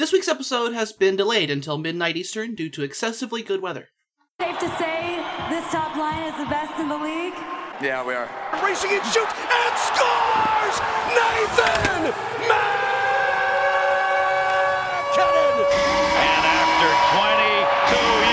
This week's episode has been delayed until midnight Eastern due to excessively good weather. Safe to say this top line is the best in the league? Yeah, we are. Racing and shoots and scores! Nathan MacKinnon! And after 22 years,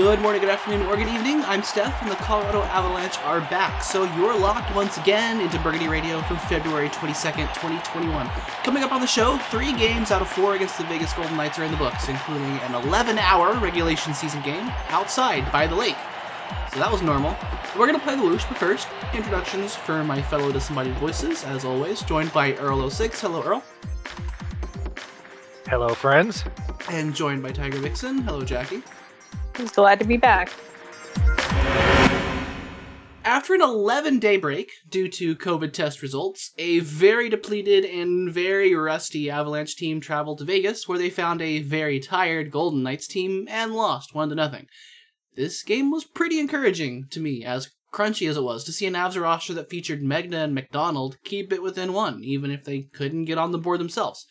Good morning, good afternoon, or good evening. I'm Steph, and the Colorado Avalanche are back. So you're locked once again into Burgundy Radio for February 22nd, 2021. Coming up on the show, three games out of four against the Vegas Golden Knights are in the books, including an 11 hour regulation season game outside by the lake. So that was normal. We're going to play the whoosh, but first, introductions for my fellow disembodied voices, as always, joined by Earl06. Hello, Earl. Hello, friends. And joined by Tiger Vixen. Hello, Jackie. Glad to be back. After an 11 day break due to COVID test results, a very depleted and very rusty Avalanche team traveled to Vegas where they found a very tired Golden Knights team and lost 1 to nothing. This game was pretty encouraging to me, as crunchy as it was, to see an Avs roster that featured Megna and MacDonald keep it within one, even if they couldn't get on the board themselves.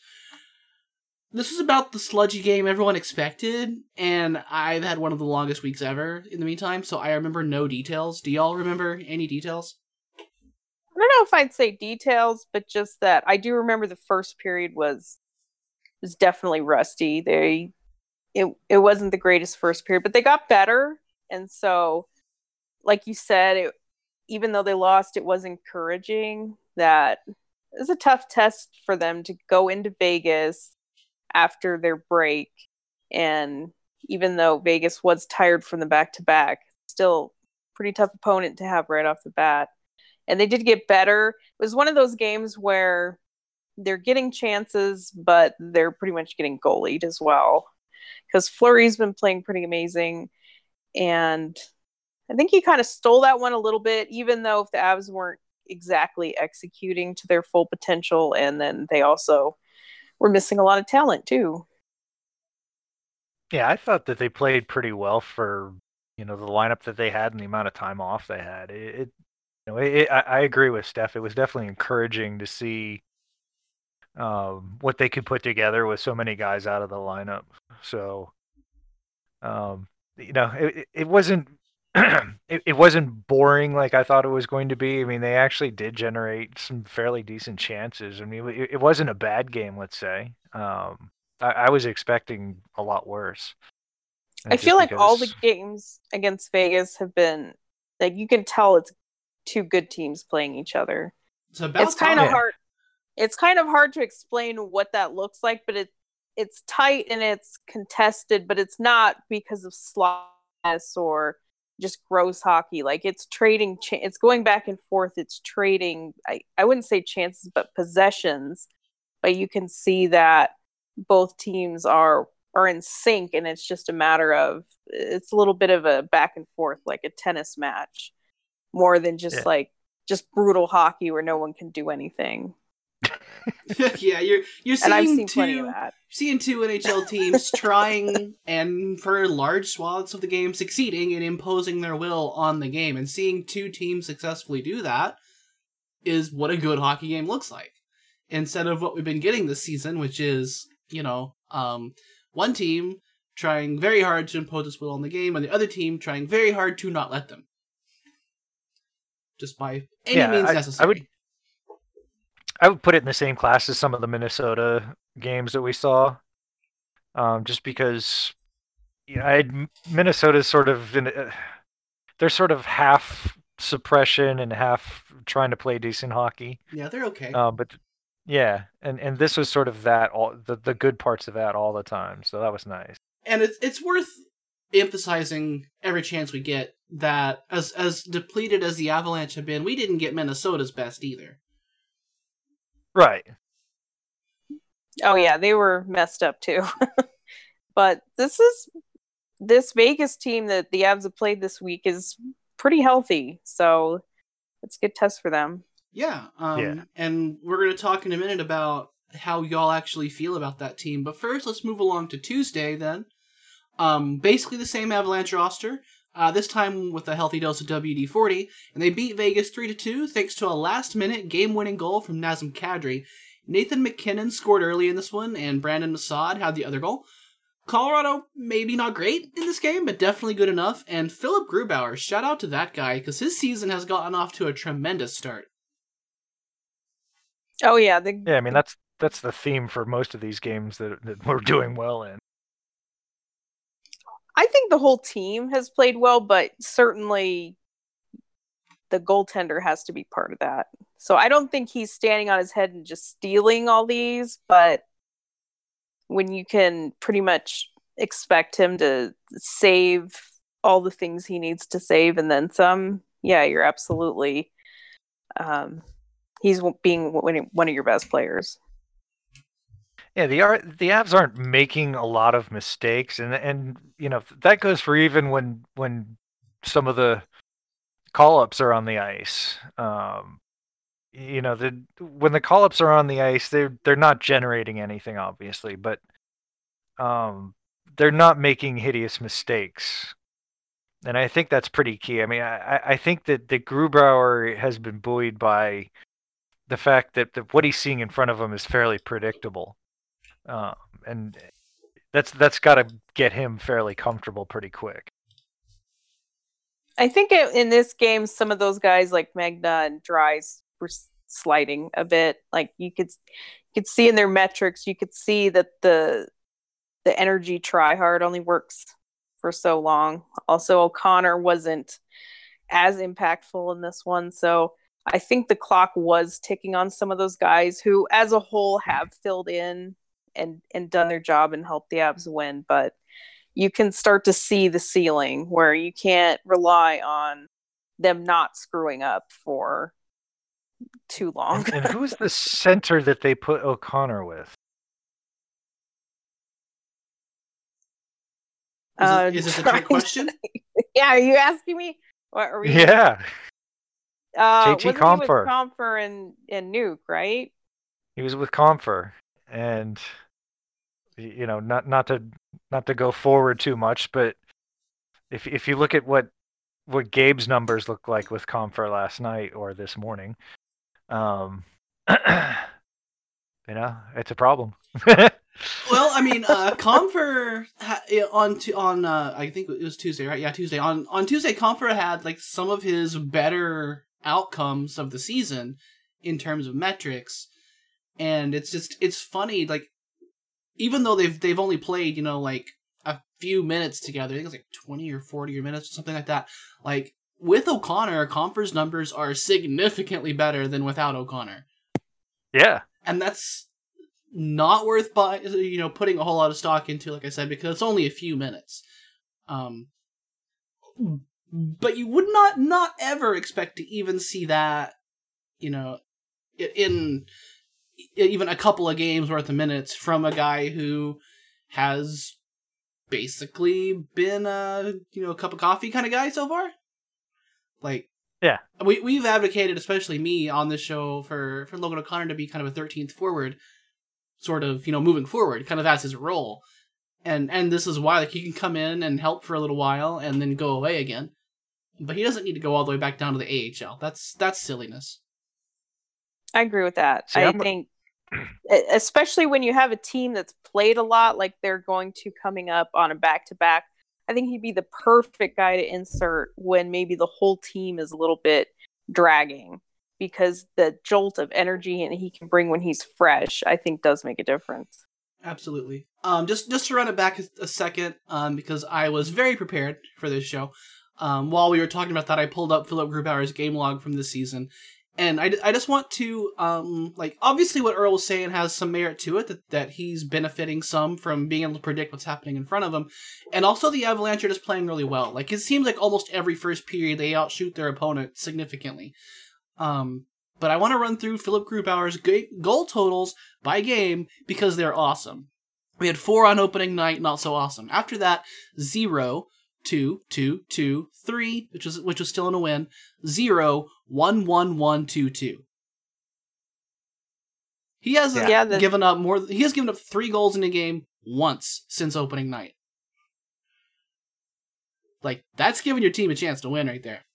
This was about the sludgy game everyone expected, and I've had one of the longest weeks ever in the meantime, so I remember no details. Do y'all remember any details? I don't know if I'd say details, but just that I do remember the first period was was definitely rusty. They it it wasn't the greatest first period, but they got better, and so like you said, it, even though they lost, it was encouraging that it was a tough test for them to go into Vegas after their break. And even though Vegas was tired from the back to back, still pretty tough opponent to have right off the bat. And they did get better. It was one of those games where they're getting chances, but they're pretty much getting goalied as well. Because Fleury's been playing pretty amazing. And I think he kind of stole that one a little bit, even though if the Avs weren't exactly executing to their full potential. And then they also we're missing a lot of talent too. Yeah, I thought that they played pretty well for you know the lineup that they had and the amount of time off they had. It, it you know, it, I, I agree with Steph. It was definitely encouraging to see um, what they could put together with so many guys out of the lineup. So, um, you know, it, it wasn't it, it wasn't boring like I thought it was going to be. I mean, they actually did generate some fairly decent chances. I mean, it, it wasn't a bad game, let's say. Um, I, I was expecting a lot worse. I feel like because... all the games against Vegas have been like you can tell it's two good teams playing each other. It's, it's kind of hard. It's kind of hard to explain what that looks like, but it it's tight and it's contested, but it's not because of slowness or just gross hockey. Like it's trading, cha- it's going back and forth. It's trading. I, I wouldn't say chances, but possessions. But you can see that both teams are are in sync, and it's just a matter of it's a little bit of a back and forth, like a tennis match, more than just yeah. like just brutal hockey where no one can do anything. yeah, you're you're seeing two seeing two NHL teams trying and for large swaths of the game succeeding in imposing their will on the game, and seeing two teams successfully do that is what a good hockey game looks like. Instead of what we've been getting this season, which is you know um, one team trying very hard to impose its will on the game, and the other team trying very hard to not let them, just by any yeah, means I, necessary. I would I would put it in the same class as some of the Minnesota games that we saw, um, just because you know I Minnesota's sort of in, uh, they're sort of half suppression and half trying to play decent hockey. Yeah, they're okay. Um, but yeah, and and this was sort of that all the the good parts of that all the time. So that was nice. And it's it's worth emphasizing every chance we get that as as depleted as the Avalanche have been, we didn't get Minnesota's best either. Right. Oh yeah, they were messed up too. but this is this Vegas team that the Avs have played this week is pretty healthy, so it's a good test for them. Yeah, um, yeah. and we're going to talk in a minute about how y'all actually feel about that team. But first, let's move along to Tuesday then. Um, basically the same Avalanche roster. Uh, this time with a healthy dose of WD 40, and they beat Vegas 3 2 thanks to a last minute game winning goal from Nazem Kadri. Nathan MacKinnon scored early in this one, and Brandon Masad had the other goal. Colorado, maybe not great in this game, but definitely good enough. And Philipp Grubauer, shout out to that guy, because his season has gotten off to a tremendous start. Oh yeah, the, Yeah, I mean that's that's the theme for most of these games that, that we're doing well in. I think the whole team has played well, but certainly the goaltender has to be part of that. So I don't think he's standing on his head and just stealing all these, but when you can pretty much expect him to save all the things he needs to save and then some, yeah, you're absolutely um he's being one of your best players. Yeah, the the Avs aren't making a lot of mistakes, and and you know that goes for even when when some of the call ups are on the ice. Um, you know, the when the call ups are on the ice, they're they're not generating anything, obviously, but um, they're not making hideous mistakes. And I think that's pretty key. I mean, I, I think that, that Grubauer has been buoyed by the fact that, that what he's seeing in front of him is fairly predictable. Um, and that's that's got to get him fairly comfortable pretty quick. I think in this game, some of those guys like Megna and Dries were sliding a bit. Like you could you could see in their metrics, you could see that the the energy try hard only works for so long. Also, O'Connor wasn't as impactful in this one, so I think the clock was ticking on some of those guys who, as a whole, have filled in and and done their job and helped the Avs win. But you can start to see the ceiling where you can't rely on them not screwing up for too long. and, and who's the center that they put O'Connor with? Is, uh, it, is this a trick question? yeah, are you asking me? What are we? Yeah. Uh, JT Compher. Compher and and Nuke, right? He was with Compher, and you know, not not to not to go forward too much, but if if you look at what what Gabe's numbers look like with Compher last night or this morning, um, you know, it's a problem. well, I mean, uh, Compher ha- on t- on uh, I think it was Tuesday, right? Yeah, Tuesday. On on Tuesday, Compher had like some of his better outcomes of the season in terms of metrics, and it's just it's funny like even though they've they've only played you know like a few minutes together, I think it's like twenty or forty or minutes or something like that. Like with O'Connor, Compher's numbers are significantly better than without O'Connor. Yeah, and that's not worth buy, you know putting a whole lot of stock into, like I said, because it's only a few minutes. Um, but you would not not ever expect to even see that, you know, in even a couple of games worth of minutes from a guy who has basically been a you know a cup of coffee kind of guy so far. Like yeah, we we've advocated, especially me on this show, for for Logan O'Connor to be kind of a thirteenth forward, sort of you know moving forward, kind of as his role, and and this is why like he can come in and help for a little while and then go away again, but he doesn't need to go all the way back down to the AHL. That's that's silliness. I agree with that. See, I I'm think, especially when you have a team that's played a lot, like they're going to coming up on a back to back. I think he'd be the perfect guy to insert when maybe the whole team is a little bit dragging because the jolt of energy and he can bring when he's fresh, I think does make a difference. Absolutely. Um, just just to run it back a, a second, um, because I was very prepared for this show. Um, while we were talking about that, I pulled up Philipp Grubauer's game log from this season, and I, I just want to um like obviously what Earl was saying has some merit to it that, that he's benefiting some from being able to predict what's happening in front of him, and also the Avalanche are just playing really well. Like it seems like almost every first period they outshoot their opponent significantly. Um, but I want to run through Philipp Grubauer's goal totals by game because they're awesome. We had four on opening night, not so awesome. After that, zero, two, two, two, three, which was which was still in a win. Zero, one, one, one, two, two. He hasn't yeah, uh, the... given up more. He has given up three goals in a game once since opening night. Like that's giving your team a chance to win right there.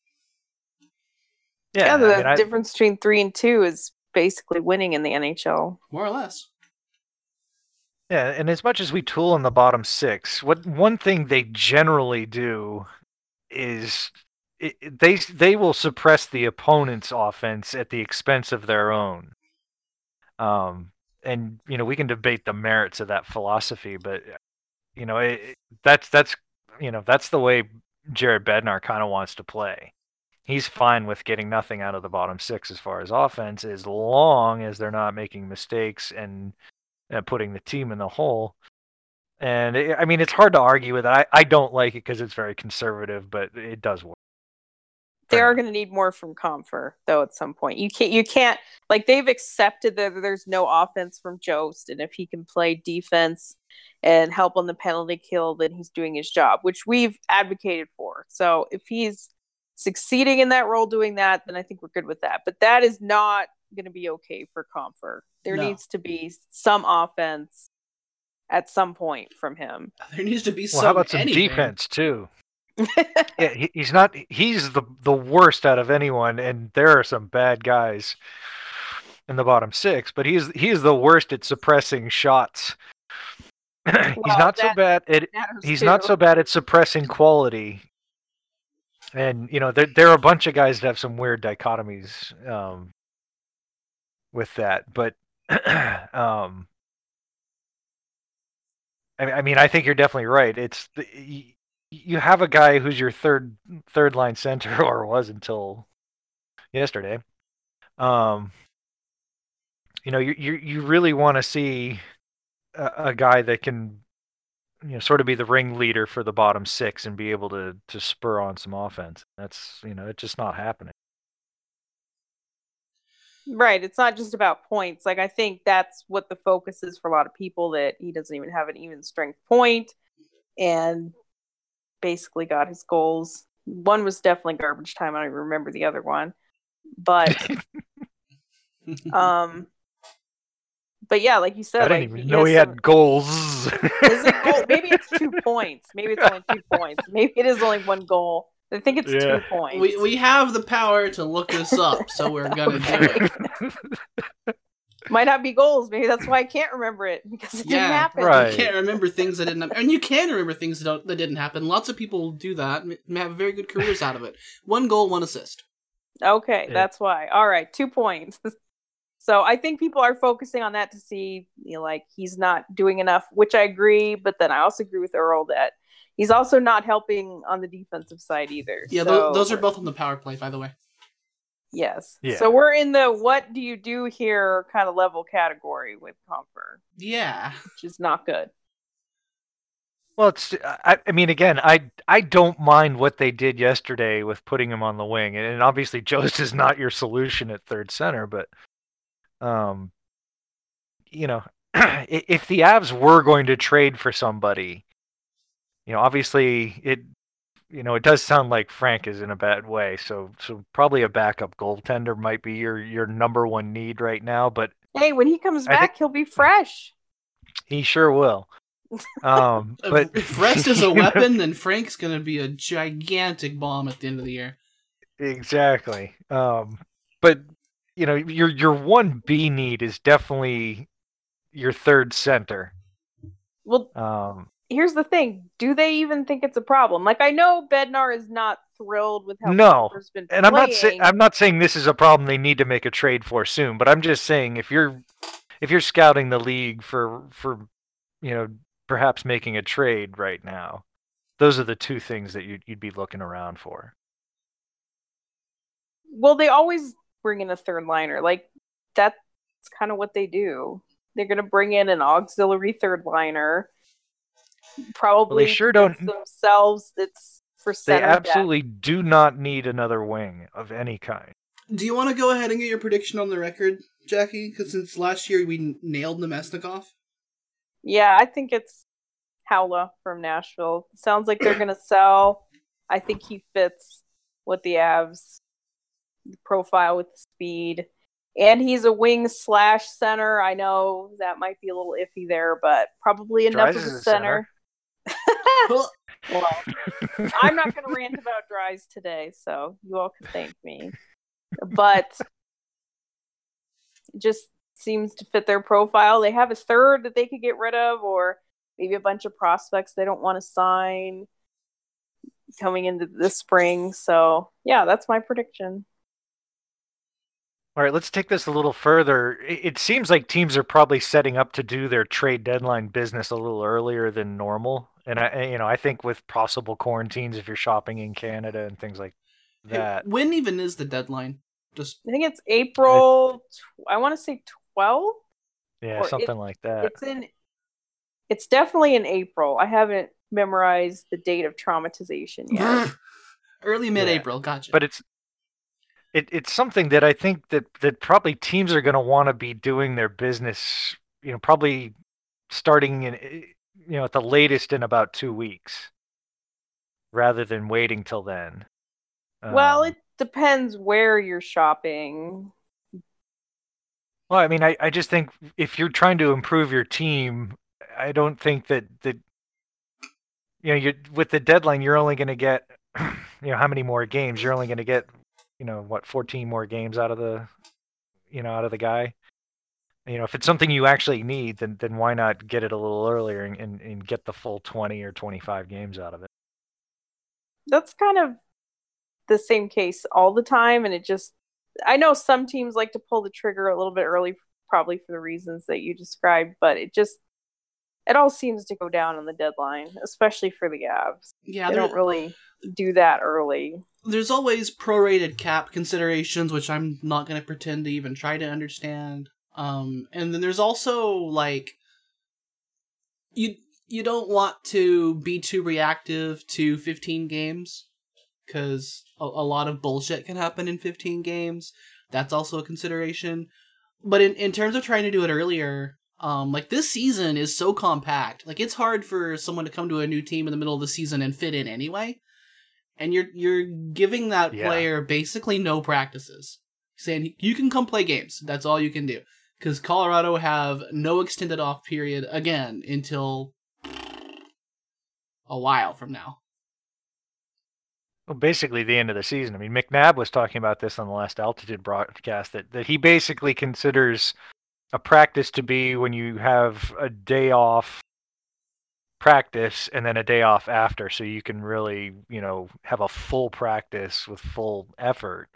Yeah, yeah the I mean, difference between three and two is basically winning in the NHL. More or less. Yeah, and as much as we tool in the bottom six, what one thing they generally do is it, they they will suppress the opponent's offense at the expense of their own. Um, and you know we can debate the merits of that philosophy, but you know it, that's that's you know that's the way Jared Bednar kind of wants to play. He's fine with getting nothing out of the bottom six as far as offense, as long as they're not making mistakes and, and putting the team in the hole. And it, I mean, it's hard to argue with it. I, I don't like it because it's very conservative, but it does work. They are going to need more from Compher though at some point. You can't you can't like they've accepted that there's no offense from Jost, and if he can play defense and help on the penalty kill, then he's doing his job, which we've advocated for. So if he's succeeding in that role doing that, then I think we're good with that. But that is not going to be okay for Compher. There No. needs to be some offense at some point from him. There needs to be Well, some how about some anywhere. defense too? yeah, he, he's not. He's the the worst out of anyone, and there are some bad guys in the bottom six. But he's he is the worst at suppressing shots. he's Well, not so bad at he's not so bad at suppressing quality. And you know there there are a bunch of guys that have some weird dichotomies um, with that, but um, I, I mean I think you're definitely right. It's the, you have a guy who's your third third line center or was until yesterday. Um, you know you you you really want to see a, a guy that can you know sort of be the ringleader for the bottom six and be able to to spur on some offense. That's you know it's just not happening. Right. It's not just about points. Like I think that's what the focus is for a lot of people that he doesn't even have an even strength point and basically got his goals. One was definitely garbage time. I don't even remember the other one. But um but yeah, like you said, I didn't like, even know he some- had goals. is it goal? Maybe it's two points. Maybe it's only two points. Maybe it is only one goal. I think it's Yeah. two points. we we have the power to look this up, so we're gonna do it. Might not be goals. Maybe that's why I can't remember it because it Yeah, didn't happen. right. You can't remember things that didn't happen. And you can remember things that, don't, that didn't happen. Lots of people do that and have very good careers out of it. One goal, one assist. Okay, Yeah. that's why. All right, two points. so I think people are focusing on that to see, you know, like he's not doing enough, which I agree. But then I also agree with Earl that he's also not helping on the defensive side either. Yeah, so, tho- those are both on the power play, by the way. Yes. Yeah. So we're in the what do you do here kind of level category with Compher, Yeah. which is not good. Well, it's I, I mean again, I I don't mind what they did yesterday with putting him on the wing, and, and obviously Jost is not your solution at third center, but um, you know, if the Avs were going to trade for somebody, you know, obviously it, you know, it does sound like Frank is in a bad way, so so probably a backup goaltender might be your your number one need right now, but Hey, when he comes I back, think- he'll be fresh. he sure will. Um, but if Rest is a weapon, then Frank's gonna be a gigantic bomb at the end of the year. Exactly. Um, but you know, your your one B need is definitely your third center. Well, Um, here's the thing: do they even think it's a problem? Like, I know Bednar is not thrilled with how No, and I'm not saying. I'm not saying this is a problem they need to make a trade for soon, but I'm just saying if you're if you're scouting the league for for you know perhaps making a trade right now, those are the two things that you'd you'd be looking around for. Well, they always bring in a third liner. Like that's kind of what they do. They're going to bring in an auxiliary third liner. Probably sure don't- themselves. It's for They center depth. absolutely do not need another wing of any kind. Do you want to go ahead and get your prediction on the record, Jackie? Because since last year we n- nailed Namestnikov. Yeah, I think it's Haula from Nashville. Sounds like they're going to sell. I think he fits with the Avs profile with speed. And he's a wing slash center. I know that might be a little iffy there, but probably enough Dries of a a center. center. Well, I'm not going to rant about Dries today, so you all can thank me. But It just seems to fit their profile. They have a third that they could get rid of, or maybe a bunch of prospects they don't want to sign coming into the spring. So yeah, that's my prediction. All right, let's take this a little further. It it seems like teams are probably setting up to do their trade deadline business a little earlier than normal. And I, you know, I think with possible quarantines, if you're shopping in Canada and things like Hey, that, when even is the deadline? Just I think it's April. Tw- I want to say twelve. yeah, or it- something like that. It's in. It's definitely in April. I haven't memorized the date of traumatization yet. early mid-April. Gotcha. But it's it, it's something that I think that that probably teams are going to want to be doing their business. You know, probably starting in eh, you know at the latest in about two weeks, rather than waiting till then. well, Um, it depends where you're shopping. Well, I mean, I, I just think if you're trying to improve your team, I don't think that that you know you with the deadline you're only going to get you know how many more games you're only going to get you know what 14 more games out of the you know out of the guy. You know, if it's something you actually need, then then why not get it a little earlier and, and, and get the full 20 or 25 games out of it? That's kind of the same case all the time, and it just. I know some teams like to pull the trigger a little bit early, probably for the reasons that you described, but it just. It all seems to go down on the deadline, especially for the Avs. yeah, they don't really do that early. There's always prorated cap considerations, which I'm not going to pretend to even try to understand. Um, and then there's also like you you don't want to be too reactive to 15 games because a, a lot of bullshit can happen in 15 games. That's also a consideration. But in, in terms of trying to do it earlier, um, like this season is so compact. Like it's hard for someone to come to a new team in the middle of the season and fit in anyway. And you're you're giving that Yeah. player basically no practices, saying you can come play games. That's all you can do. Because Colorado have no extended off period again until a while from now. Well, basically the end of the season. I mean, McNab was talking about this on the last Altitude broadcast that, that he basically considers a practice to be when you have a day off practice and then a day off after so you can really, you know, have a full practice with full effort.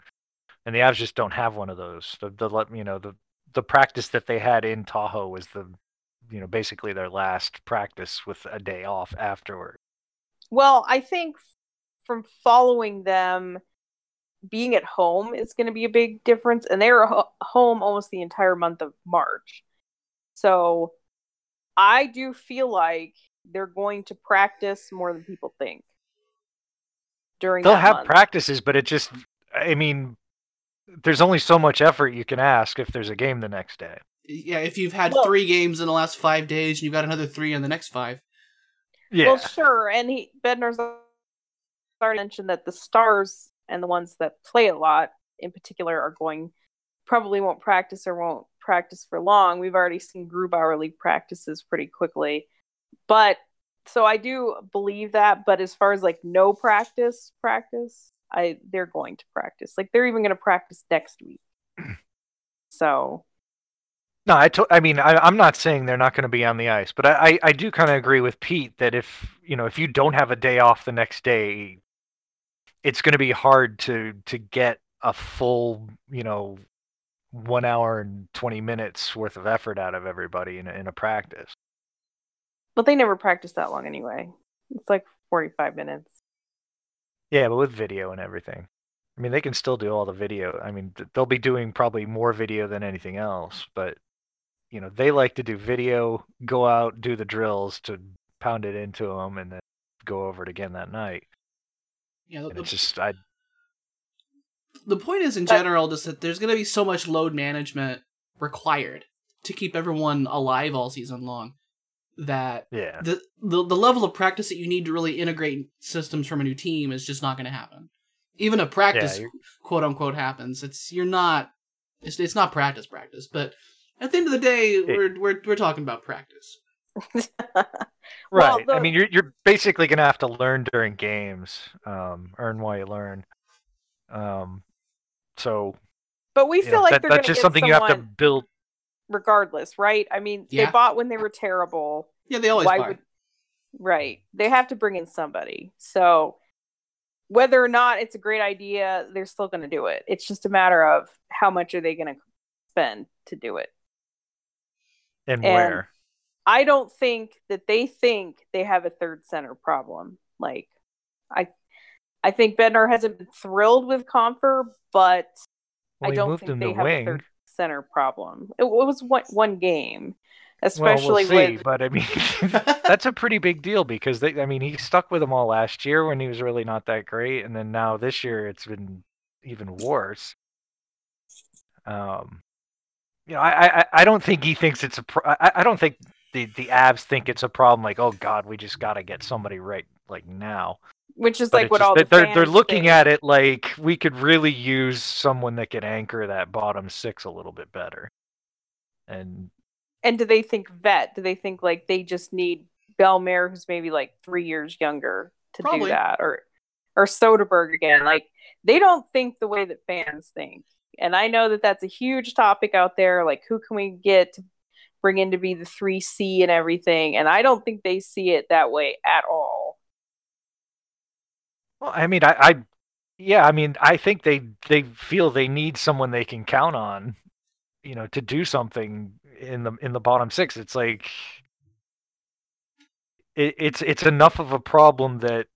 And the Avs just don't have one of those. The the let you know, the the practice that they had in Tahoe was the you know, basically their last practice with a day off afterward. Well, I think from following them, being at home is going to be a big difference, and they were ho- home almost the entire month of March. So I do feel like they're going to practice more than people think during. They'll that have month. practices, but it just, I mean, there's only so much effort you can ask if there's a game the next day. Yeah, if you've had Well- three games in the last five days and you've got another three in the next five. Yeah. Well, sure, and he Bednar's already mentioned that the stars and the ones that play a lot, in particular, are going probably won't practice or won't practice for long. We've already seen Grubauer league practices pretty quickly, but so I do believe that. But as far as like no practice, practice, I they're going to practice. Like they're even going to practice next week. So no, I, to, I mean, I, I'm not saying they're not going to be on the ice, but I, I, I do kind of agree with Pete that if, you know, if you don't have a day off the next day, it's going to be hard to, to get a full, you know, one hour and 20 minutes worth of effort out of everybody in a, in a practice. But they never practice that long anyway. It's like forty five minutes. Yeah, but with video and everything. I mean, they can still do all the video. I mean, they'll be doing probably more video than anything else, but you know, they like to do video, go out, do the drills to pound it into them, and then go over it again that night. Yeah, the, it's just, I, the point is in general just that there's going to be so much load management required to keep everyone alive all season long that yeah, the, the the level of practice that you need to really integrate systems from a new team is just not going to happen. Even if practice you're- quote unquote happens, it's you're not it's, it's not practice practice, but at the end of the day, we're we're we're talking about practice. right. Well, I mean, you're you're basically gonna have to learn during games, um, earn while you learn. Um, so But we You feel know, like that- they're that's just get something you have to build. Regardless, right? I mean, Yeah. they bought when they were terrible. Yeah, they always Why buy. would right? They have to bring in somebody. So whether or not it's a great idea, they're still going to do it. It's just a matter of how much are they going to spend to do it. And, And- where? I don't think that they think they have a third center problem. Like, I, I think Bednar hasn't been thrilled with Compher, but Well, I don't moved think him they to have wing. a third center problem. It, was one one game, Well, especially we'll see, with but I mean, that's a pretty big deal because they, I mean, he stuck with them all last year when he was really not that great, and then now this year it's been even worse. Um, you know, I, I, I don't think he thinks it's a. Pro- I, I don't think the the Avs think it's a problem. Like, oh God, we just got to get somebody right like now. Which is But like what just all the they're fans they're looking think. at it like we could really use someone that could anchor that bottom six a little bit better. And And do they think vet? Do they think like they just need Bellemare, who's maybe like three years younger, to do that, or or Soderberg again? Like they don't think the way that fans think, and I know that that's a huge topic out there. Like who can we get to bring in to be the three C and everything? And I don't think they see it that way at all. Well, I mean, I, I, yeah, I mean, I think they they feel they need someone they can count on, you know, to do something in the in the bottom six. It's like it, it's it's enough of a problem that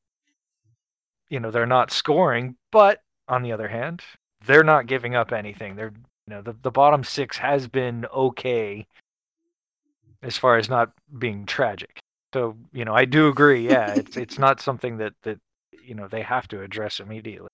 you know they're not scoring, but on the other hand, they're not giving up anything. They're you know the the bottom six has been okay as far as not being tragic. So you know, I do agree. Yeah, it's it's not something that that you know they have to address immediately.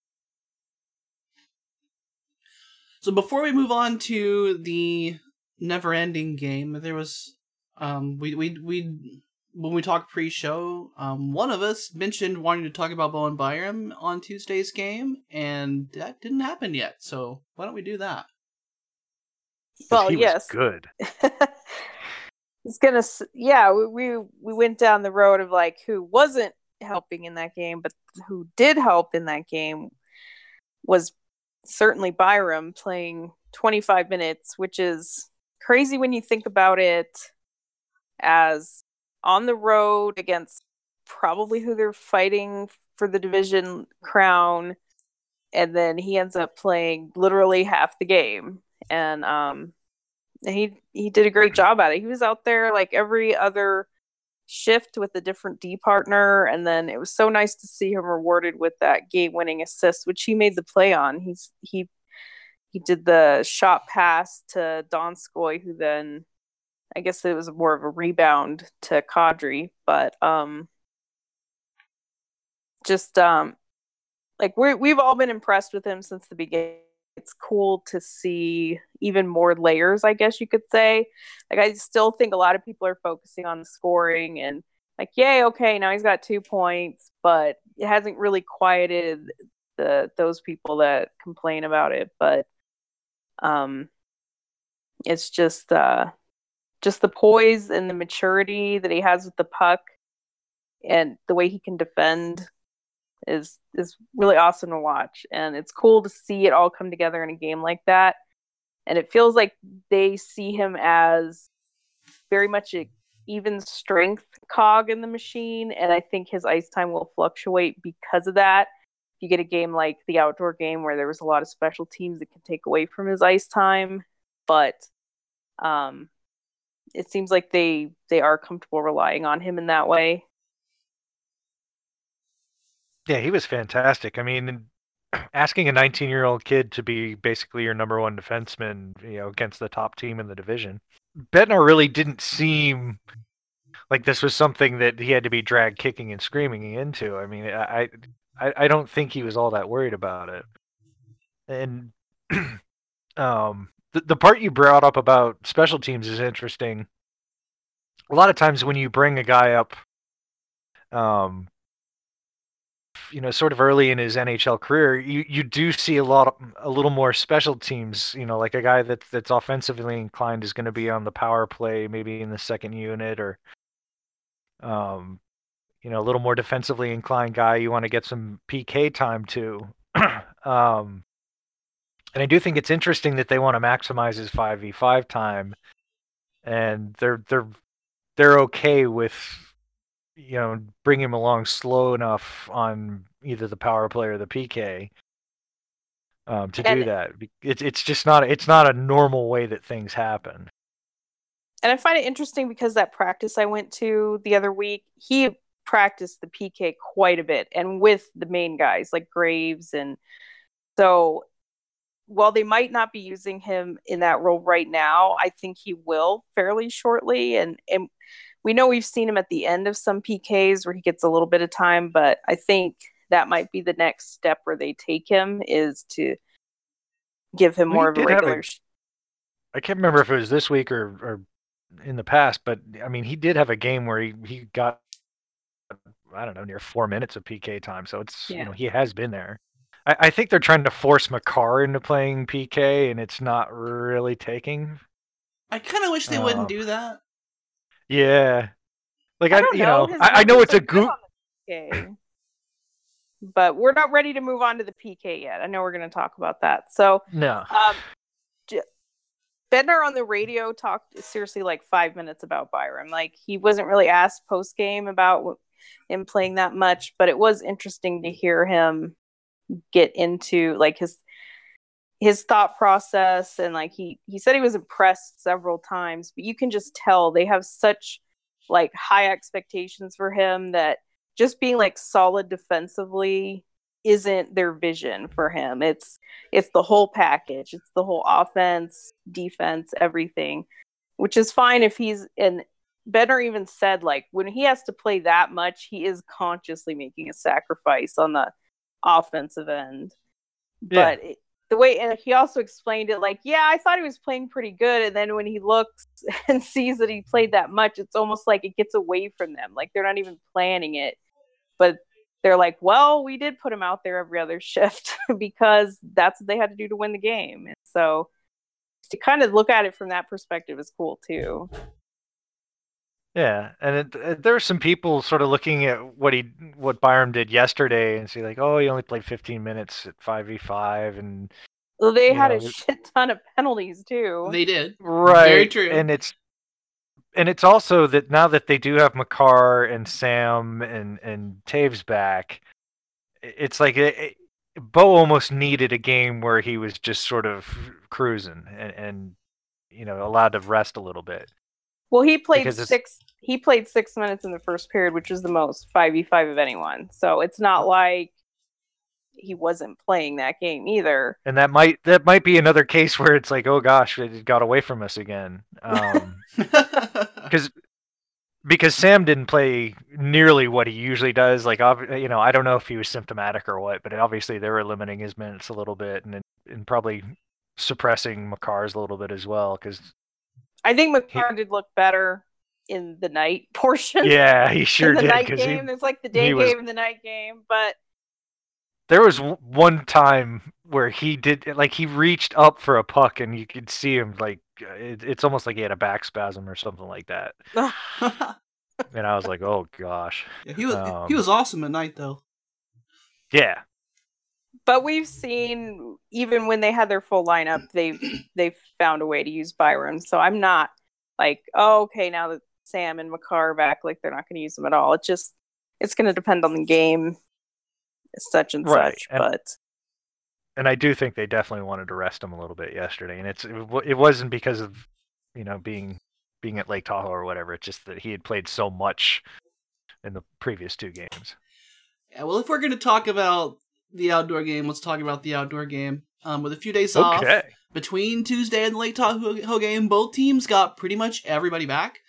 So before we move on to the never-ending game, there was um we we we when we talked pre-show, um one of us mentioned wanting to talk about Bowen Byram on Tuesday's game, and that didn't happen yet. So why don't we do that? Well, he was yes. good. it's gonna s- yeah we, we we went down the road of like who wasn't helping in that game but who did help in that game was certainly byram playing 25 minutes which is crazy when you think about it as on the road against probably who they're fighting for the division crown and then he ends up playing literally half the game and um he he did a great job at it. He was out there like every other shift with a different D partner, and then it was so nice to see him rewarded with that game winning assist, which he made the play on. He's he he did the shot pass to Donskoy, who then I guess it was more of a rebound to Kadri, but um just um like we we've all been impressed with him since the beginning it's cool to see even more layers, I guess you could say. Like I still think a lot of people are focusing on the scoring and like, yay, okay, now he's got two points, but it hasn't really quieted the those people that complain about it. But um it's just uh just the poise and the maturity that he has with the puck and the way he can defend is is really awesome to watch. And it's cool to see it all come together in a game like that. And it feels like they see him as very much a even strength cog in the machine. And i think his ice time will fluctuate because of that. You get a game like the outdoor game where there was a lot of special teams that can take away from his ice time. But um it seems like they they are comfortable relying on him in that way Yeah, he was fantastic. I mean, asking a 19-year-old kid to be basically your number one defenseman, you know, against the top team in the division, Bednar really didn't seem like this was something that he had to be dragged kicking and screaming into. I mean, I I, I don't think he was all that worried about it. And um, the the part you brought up about special teams is interesting. A lot of times when you bring a guy up, um, you know, sort of early in his NHL career, you, you do see a lot, of, a little more special teams. You know, like a guy that's that's offensively inclined is going to be on the power play, maybe in the second unit, or, um, you know, a little more defensively inclined guy. You want to get some PK time to. um, And I do think it's interesting that they want to maximize his 5v5 time and they're they're they're okay with you know bring him along slow enough on either the power play or the PK um, to And- do that. It's it's just not it's not a normal way that things happen. And I find it interesting because that practice I went to the other week, he practiced the PK quite a bit and with the main guys like Graves. And so while they might not be using him in that role right now, I think he will fairly shortly. And, and we know we've seen him at the end of some PKs where he gets a little bit of time, but I think that might be the next step where they take him is to give him Well, more he of a did have a- regular. sh- I can't remember if it was this week or or in the past, but I mean he did have a game where he he got I don't know near four minutes of PK time, so it's Yeah. you know he has been there. I, I think they're trying to force Makar into playing PK, and it's not really taking. I kind of wish they wouldn't uh, do that. Yeah, like I, I you know. know, I, I know it's a are good good. on the PK. but we're not ready to move on to the PK yet. I know we're going to talk about that. So, No, um, J- Bednar on the radio talked seriously like five minutes about Byram. Like he wasn't really asked post game about him playing that much, but it was interesting to hear him get into like his his thought process and like he he said he was impressed several times but you can just tell they have such like high expectations for him that just being like solid defensively isn't their vision for him. It's it's the whole package. It's the whole offense defense everything which is fine if he's and Bednar even said like when he has to play that much he is consciously making a sacrifice on the offensive end. Yeah. but it, the way and he also explained it like yeah i thought he was playing pretty good and then when he looks and sees that he played that much it's almost like it gets away from them like they're not even planning it. But they're like well we did put him out there every other shift because that's what they had to do to win the game. And so to kind of look at it from that perspective is cool too yeah, and it, it, there are some people sort of looking at what he what Byram did yesterday and see like, oh, he only played 15 minutes at 5v5 and well, they had a know, it- shit ton of penalties too They did. right Very true. and it's and it's also that now that they do have Makar and Sam and and Toews back it's like it, it, Bo almost needed a game where he was just sort of cruising and, and you know allowed to rest a little bit Well, he played six. He played six minutes in the first period, which is the most five v five of anyone. So it's not like he wasn't playing that game either. and that might that might be another case where it's like oh gosh it got away from us again um because because Sam didn't play nearly what he usually does. Like, you know, I don't know if he was symptomatic or what, but obviously they were limiting his minutes a little bit and and probably suppressing Makar's a little bit as well. Because I think Makar did look better in the night portion. yeah, he sure in the did. night Because game, there's like the day he was- game and the night game, but there was one time where he did like he reached up for a puck and you could see him like uh, it, it's almost like he had a back spasm or something like that. And I was like, oh gosh, Yeah, he was Um, he was awesome at night though. yeah. but we've seen even when they had their full lineup, they they found a way to use Byram. So I'm not like, oh, okay, now that Sam and Makar back, like they're not going to use them at all. It's just it's going to depend on the game, such and Right, such. and- but and I do think they definitely wanted to rest him a little bit yesterday, and it's it, it wasn't because of you know being being at Lake Tahoe or whatever. It's just that he had played so much in the previous two games. Yeah, well, if we're going to talk about the outdoor game, let's talk about the outdoor game. Um, with a few days off between Tuesday and the Lake Tahoe game, both teams got pretty much everybody back.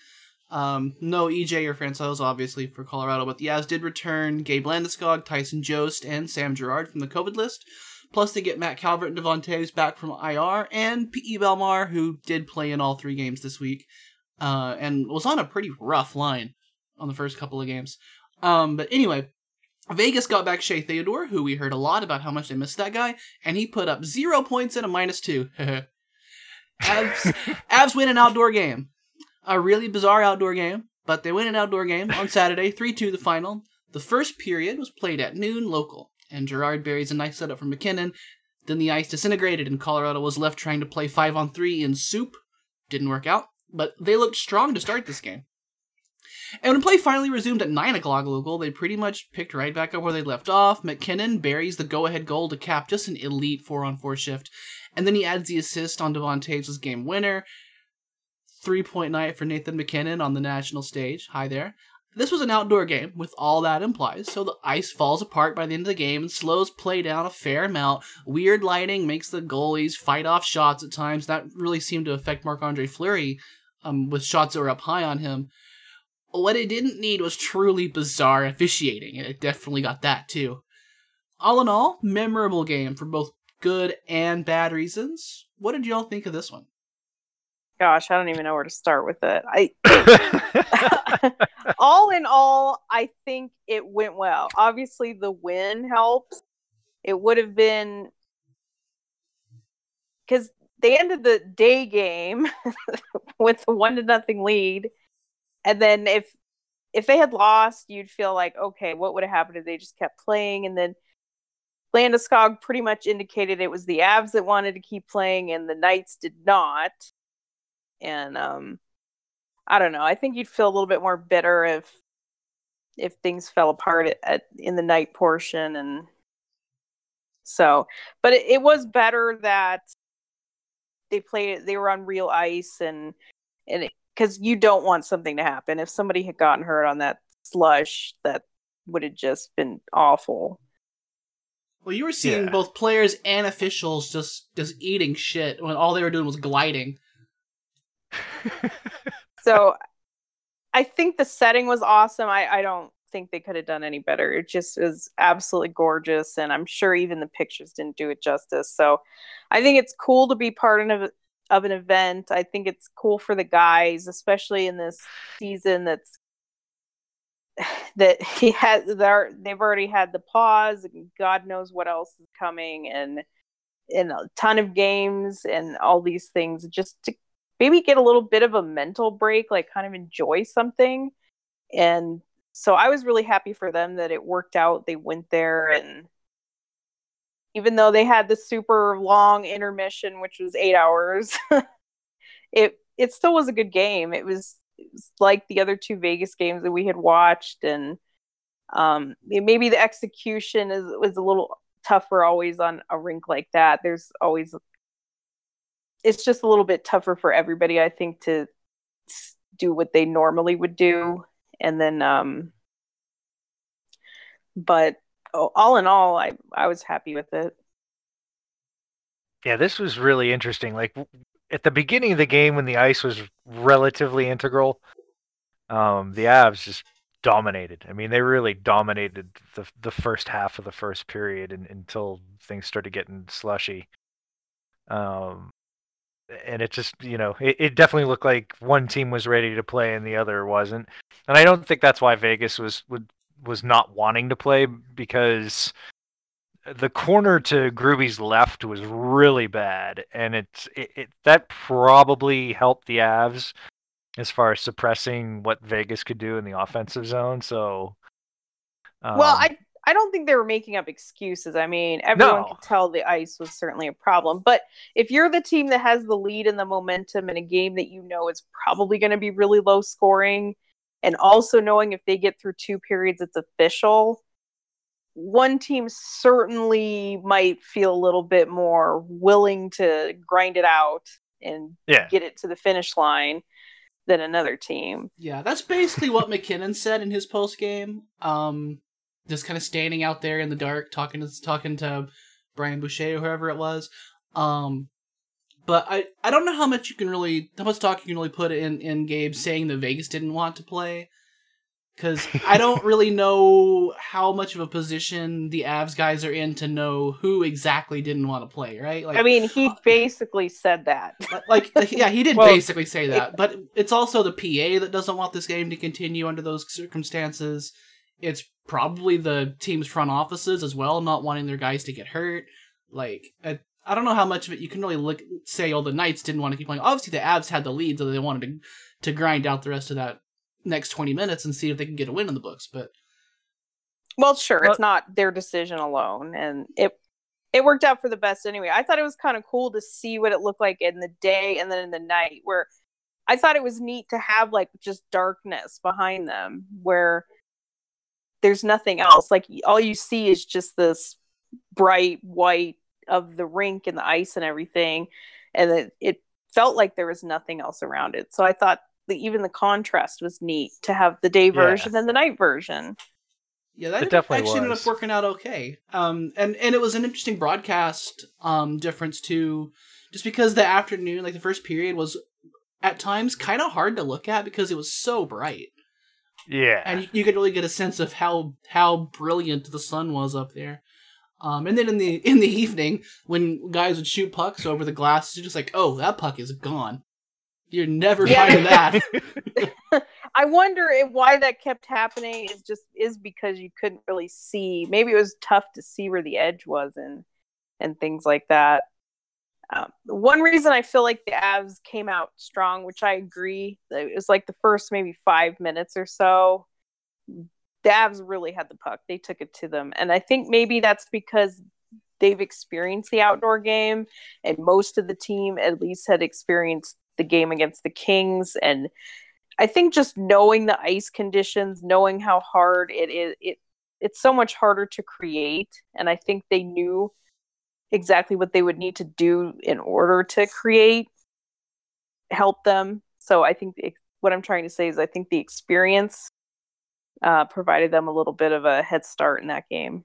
Um, no EJ or Francouz, obviously, for Colorado, but the Avs did return Gabe Landeskog, Tyson Jost, and Sam Girard from the COVID list. Plus, they get Matt Calvert and Devon Toews back from IR, and P.E. Bellemare, who did play in all three games this week, uh, and was on a pretty rough line on the first couple of games. Um, but anyway, Vegas got back Shea Theodore, who we heard a lot about how much they missed that guy, and he put up zero points and a minus two. Avs, Avs win an outdoor game. A really bizarre outdoor game, but they win an outdoor game on Saturday, 3 2 the final. The first period was played at noon local, and Girard buries a nice setup from MacKinnon. Then the ice disintegrated and Colorado was left trying to play 5 on 3 in soup. Didn't work out, but they looked strong to start this game. And when play finally resumed at 9 o'clock local, they pretty much picked right back up where they left off. MacKinnon buries the go ahead goal to cap just an elite 4 on 4 shift. And then he adds the assist on Devon Toews' game winner. Three point night for Nathan MacKinnon on the national stage. Hi there. This was an outdoor game with all that implies, so the ice falls apart by the end of the game and slows play down a fair amount. Weird lighting makes the goalies fight off shots at times. That really seemed to affect Marc Andre Fleury um, with shots that were up high on him. What it didn't need was truly bizarre officiating, and it definitely got that too. All in all, memorable game for both good and bad reasons. What did y'all think of this one? Gosh, I don't even know where to start with it. I all in all, I think it went well. Obviously, the win helps. It would have been because they ended the day game with a one to nothing lead, and then if if they had lost, you'd feel like, okay, what would have happened if they just kept playing? And then Landeskog pretty much indicated it was the Avs that wanted to keep playing, and the Knights did not. And um, I don't know. I think you'd feel a little bit more bitter if if things fell apart at, at in the night portion, and so. But it, it was better that they played. They were on real ice, and and because you don't want something to happen. If somebody had gotten hurt on that slush, that would have just been awful. Well, you were seeing Yeah. both players and officials just just eating shit when all they were doing was gliding. So I think the setting was awesome. I, I don't think they could have done any better. It just is absolutely gorgeous, and I'm sure even the pictures didn't do it justice. So I think it's cool to be part of of an event. I think it's cool for the guys, especially in this season that's that he has they're, they've already had the pause and god knows what else is coming and and a ton of games and all these things just to maybe get a little bit of a mental break like kind of enjoy something. And so i was really happy for them that it worked out. They went there and even though they had the super long intermission which was eight hours it it still was a good game. It was, it was like the other two vegas games that we had watched and um maybe the execution is was a little tougher always on a rink like that. There's always it's just a little bit tougher for everybody i think to do what they normally would do and then um but all in all i i was happy with it Yeah, this was really interesting. Like at the beginning of the game, when the ice was relatively integral, um, the Avs just dominated. I mean, they really dominated the the first half of the first period and, until things started getting slushy. Um, and it just, you know, it, it definitely looked like one team was ready to play and the other wasn't. And I don't think that's why Vegas was would was not wanting to play because the corner to Groovy's left was really bad, and it's it, it that probably helped the Avs as far as suppressing what Vegas could do in the offensive zone. So, um, well i i don't think they were making up excuses i mean everyone No. could tell the ice was certainly a problem but if you're the team that has the lead and the momentum in a game that you know is probably going to be really low scoring and also knowing if they get through two periods it's official one team certainly might feel a little bit more willing to grind it out and yeah, get it to the finish line than another team. Yeah, that's basically what MacKinnon said in his post game. Um, just kind of standing out there in the dark, talking to talking to Brian Boucher or whoever it was. Um, but I I don't know how much you can really how much talk you can really put in in Gabe saying that Vegas didn't want to play. Because I don't really know how much of a position the Avs guys are in to know who exactly didn't want to play, right? Like, I mean, he basically said that. like, like, yeah, he did Well- basically say that, but it's also the PA that doesn't want this game to continue under those circumstances. It's probably the team's front offices as well, not wanting their guys to get hurt. Like, I, I don't know how much of it you can really look say. Oh, the Knights didn't want to keep playing. Obviously, the Avs had the lead, so they wanted to to grind out the rest of that next twenty minutes and see if they can get a win in the books. But Well, sure, Well- it's not their decision alone, and it it worked out for the best anyway. I thought it was kind of cool to see what it looked like in the day and then in the night where I thought it was neat to have like just darkness behind them where there's nothing else. Like all you see is just this bright white of the rink and the ice and everything. And it, it felt like there was nothing else around it. So I thought the, even the contrast was neat to have the day version and the night version. Yeah, that It ended- definitely actually ended up working out okay. Um, and and it was an interesting broadcast um difference too, just because the afternoon, like the first period, was at times kind of hard to look at because it was so bright, Yeah. and you, you could really get a sense of how how brilliant the sun was up there. Um, and then in the in the evening, when guys would shoot pucks over the glass, you're just like, oh, that puck is gone. You're never Yeah. finding that. I wonder if why that kept happening is just is because you couldn't really see. Maybe it was tough to see where the edge was and and things like that. Um, one reason I feel like the Avs came out strong, which I agree, it was like the first maybe five minutes or so. The Avs really had the puck; they took it to them, and I think maybe that's because they've experienced the outdoor game, and most of the team at least had experienced the game against the Kings and I think just knowing the ice conditions, knowing how hard it is, it it's so much harder to create. And I think they knew exactly what they would need to do in order to create, help them. So I think the, what I'm trying to say is I think the experience uh, provided them a little bit of a head start in that game.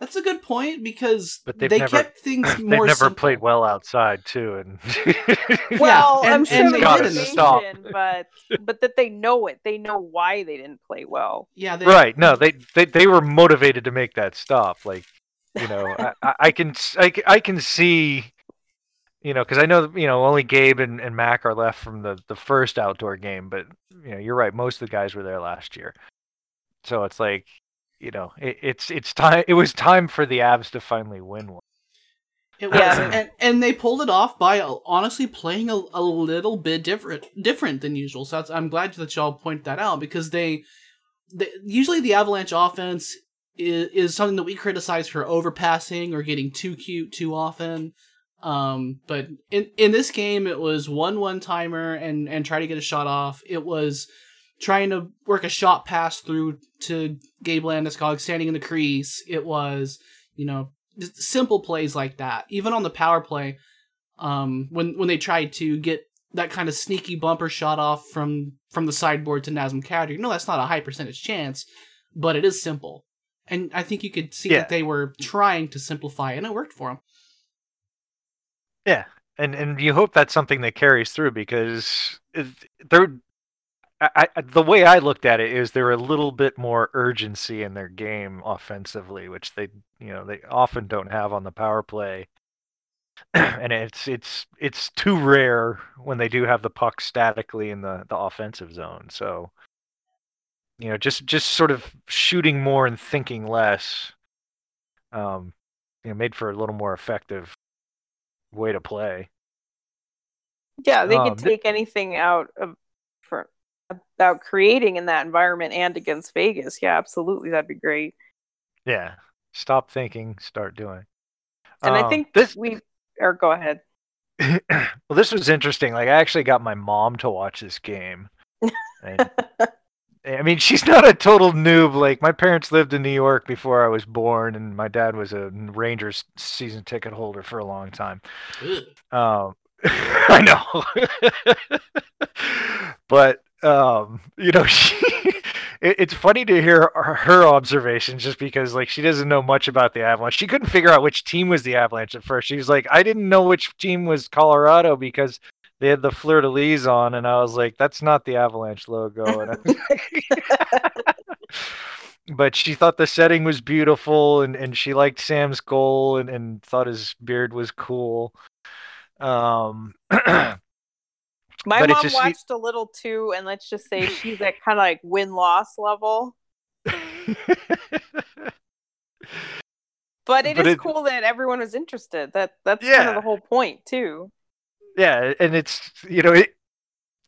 That's a good point because But they've never- kept things They've more. never simple. played well outside too, and Well, and- I'm sure and they they did didn't in stop. Asian, but but that they know it. They know why they didn't play well. Yeah, they, right. No, they, they they were motivated to make that stop. Like, you know, I, I, I can s- I, c- I can see, you know, because I know you know only Gabe and, and Mac are left from the the first outdoor game, but you know you're right. Most of the guys were there last year, so it's like, you know, it, it's it's time. It was time for the Avs to finally win one. It was, Yeah. and, and they pulled it off by uh, honestly playing a, a little bit different different than usual. So that's, I'm glad that y'all point that out because they, they usually the Avalanche offense is, is something that we criticize for overpassing or getting too cute too often. Um, but in in this game, it was one one timer and and try to get a shot off. It was trying to work a shot pass through to Gabe Landeskog standing in the crease. It was you know simple plays like that. Even on the power play, um, when when they tried to get that kind of sneaky bumper shot off from from the sideboard to Nazem Kadri, no, that's not a high percentage chance, but it is simple. And I think you could see Yeah. that they were trying to simplify, and it worked for them. Yeah, and and you hope that's something that carries through because they're. I, I, the way I looked at it is there a little bit more urgency in their game offensively, which they you know they often don't have on the power play, and it's it's it's too rare when they do have the puck statically in the the offensive zone. So you know just just sort of shooting more and thinking less, um, you know, made for a little more effective way to play. Yeah, they Um, could th- take anything out of for about creating in that environment and against Vegas. Yeah, absolutely, that'd be great. Yeah. Stop thinking, start doing. And I Um, think this we or go ahead. well this was interesting. Like I actually got my mom to watch this game. And, I mean, she's not a total noob. Like my parents lived in New York before I was born and my dad was a Rangers season ticket holder for a long time. Um, I know, but um, you know, she. It, it's funny to hear her, her observations, just because like she doesn't know much about the Avalanche. She couldn't figure out which team was the Avalanche at first. She was like, I didn't know which team was Colorado because they had the fleur de lis on, and I was like, that's not the Avalanche logo. But she thought the setting was beautiful, and, and she liked Sam's goal, and, and thought his beard was cool. Um, My mom just- watched a little too, and let's just say she's at kind of like win loss level. But it But is it- cool that everyone was interested. That that's kind of the whole point too. Yeah, and it's you know it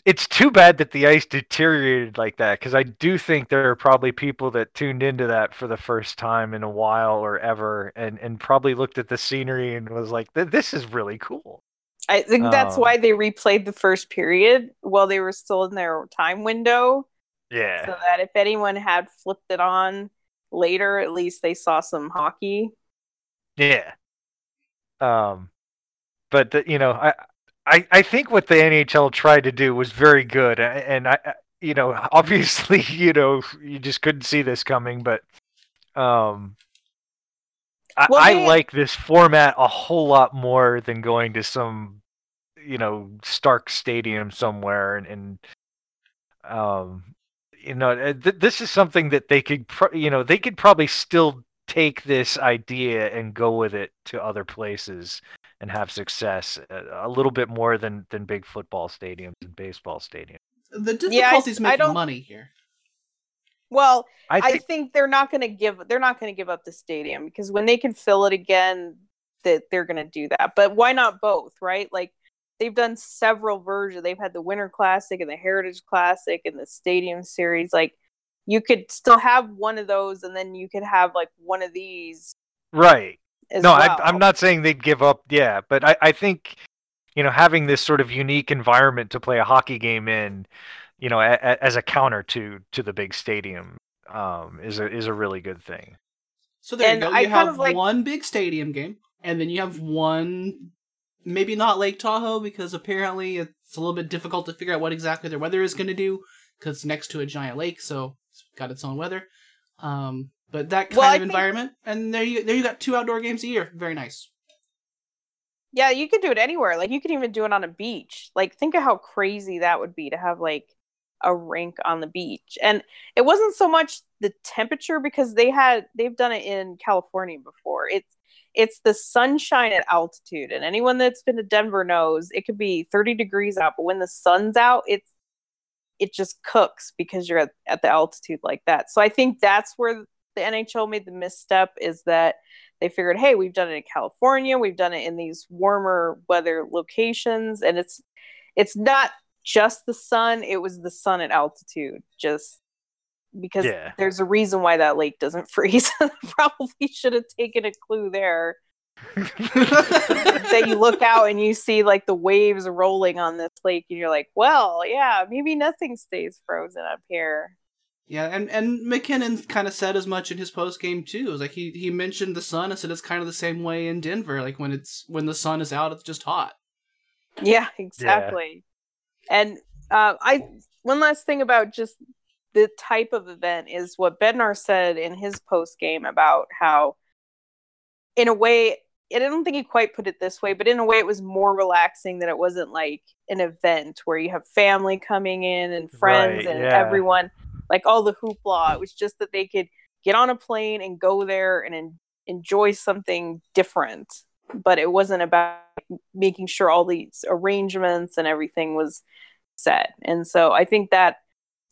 it's too bad that the ice deteriorated like that because I do think there are probably people that tuned into that for the first time in a while or ever, and and probably looked at the scenery and was like, "This is really cool." I think that's Um, why they replayed the first period while they were still in their time window, Yeah. so that if anyone had flipped it on later, at least they saw some hockey. Yeah. Um, but the, you know, I, I I think what the NHL tried to do was very good, and I, you know, obviously, you know, you just couldn't see this coming, but um, I, Well, I they- like this format a whole lot more than going to some, you know, Stark Stadium somewhere and, and um, you know, uh, th- this is something that they could, pro- you know, they could probably still take this idea and go with it to other places and have success uh, a little bit more than than big football stadiums and baseball stadiums. The Yeah, I difficulty's s- I making don't- money here. Well, I I think think they're not going to give they're not going to give up the stadium because when they can fill it again, that they're going to do that. But why not both, right? Like they've done several versions. They've had the Winter Classic and the Heritage Classic and the Stadium Series. Like you could still have one of those, and then you could have like one of these right. As no, well. I, I'm not saying they'd give up. Yeah, but I, I think you know having this sort of unique environment to play a hockey game in, you know, a, a, as a counter to to the big stadium, um, is a is a really good thing. So there And you go. I You kind have of like- one big stadium game, and then you have one, maybe not Lake Tahoe because apparently it's a little bit difficult to figure out what exactly their weather is going to do because it's next to a giant lake, so it's got its own weather. Um, but that kind Well, I of think- environment, and there you there you got two outdoor games a year. Very nice. Yeah, you could do it anywhere. Like you could even do it on a beach. Like think of how crazy that would be to have like a rink on the beach. And it wasn't so much the temperature because they had they've done it in California before. It's it's the sunshine at altitude. And anyone that's been to Denver knows it could be 30 degrees out, but when the sun's out, it's it just cooks because you're at, at the altitude like that. So I think that's where the NHL made the misstep is that they figured, hey, we've done it in California, we've done it in these warmer weather locations, and it's it's not just the sun, it was the sun at altitude, just because Yeah. there's a reason why that lake doesn't freeze. Probably should have taken a clue there. that you look out and you see like the waves rolling on this lake, and you're like, well, yeah, maybe nothing stays frozen up here. Yeah, and and MacKinnon kind of said as much in his post game too. It was like he he mentioned the sun. and said it's kind of the same way in Denver. Like when it's when the sun is out, it's just hot. Yeah, exactly. And uh, I one last thing about just the type of event is what Bednar said in his post game about how, in a way, and I don't think he quite put it this way, but in a way, it was more relaxing that it wasn't like an event where you have family coming in and friends Right, and yeah. everyone, like all the hoopla. It was just that they could get on a plane and go there and en- enjoy something different. But it wasn't about making sure all these arrangements and everything was set. And so I think that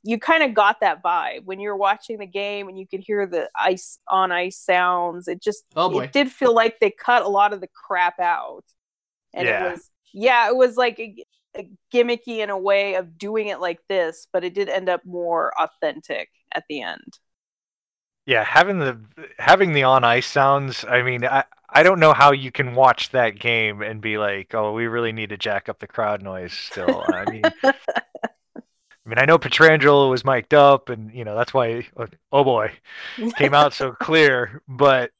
you kind of got that vibe when you're watching the game and you could hear the ice on ice sounds. It just Oh, boy. it did feel like they cut a lot of the crap out. And Yeah. it was yeah, it was like gimmicky in a way of doing it like this, but it did end up more authentic at the end. Yeah, having the having the on ice sounds. I mean, I I don't know how you can watch that game and be like, oh, we really need to jack up the crowd noise. Still, I mean, I mean, I know Pietrangelo was mic'd up, and you know that's why. Oh boy, came out so clear. But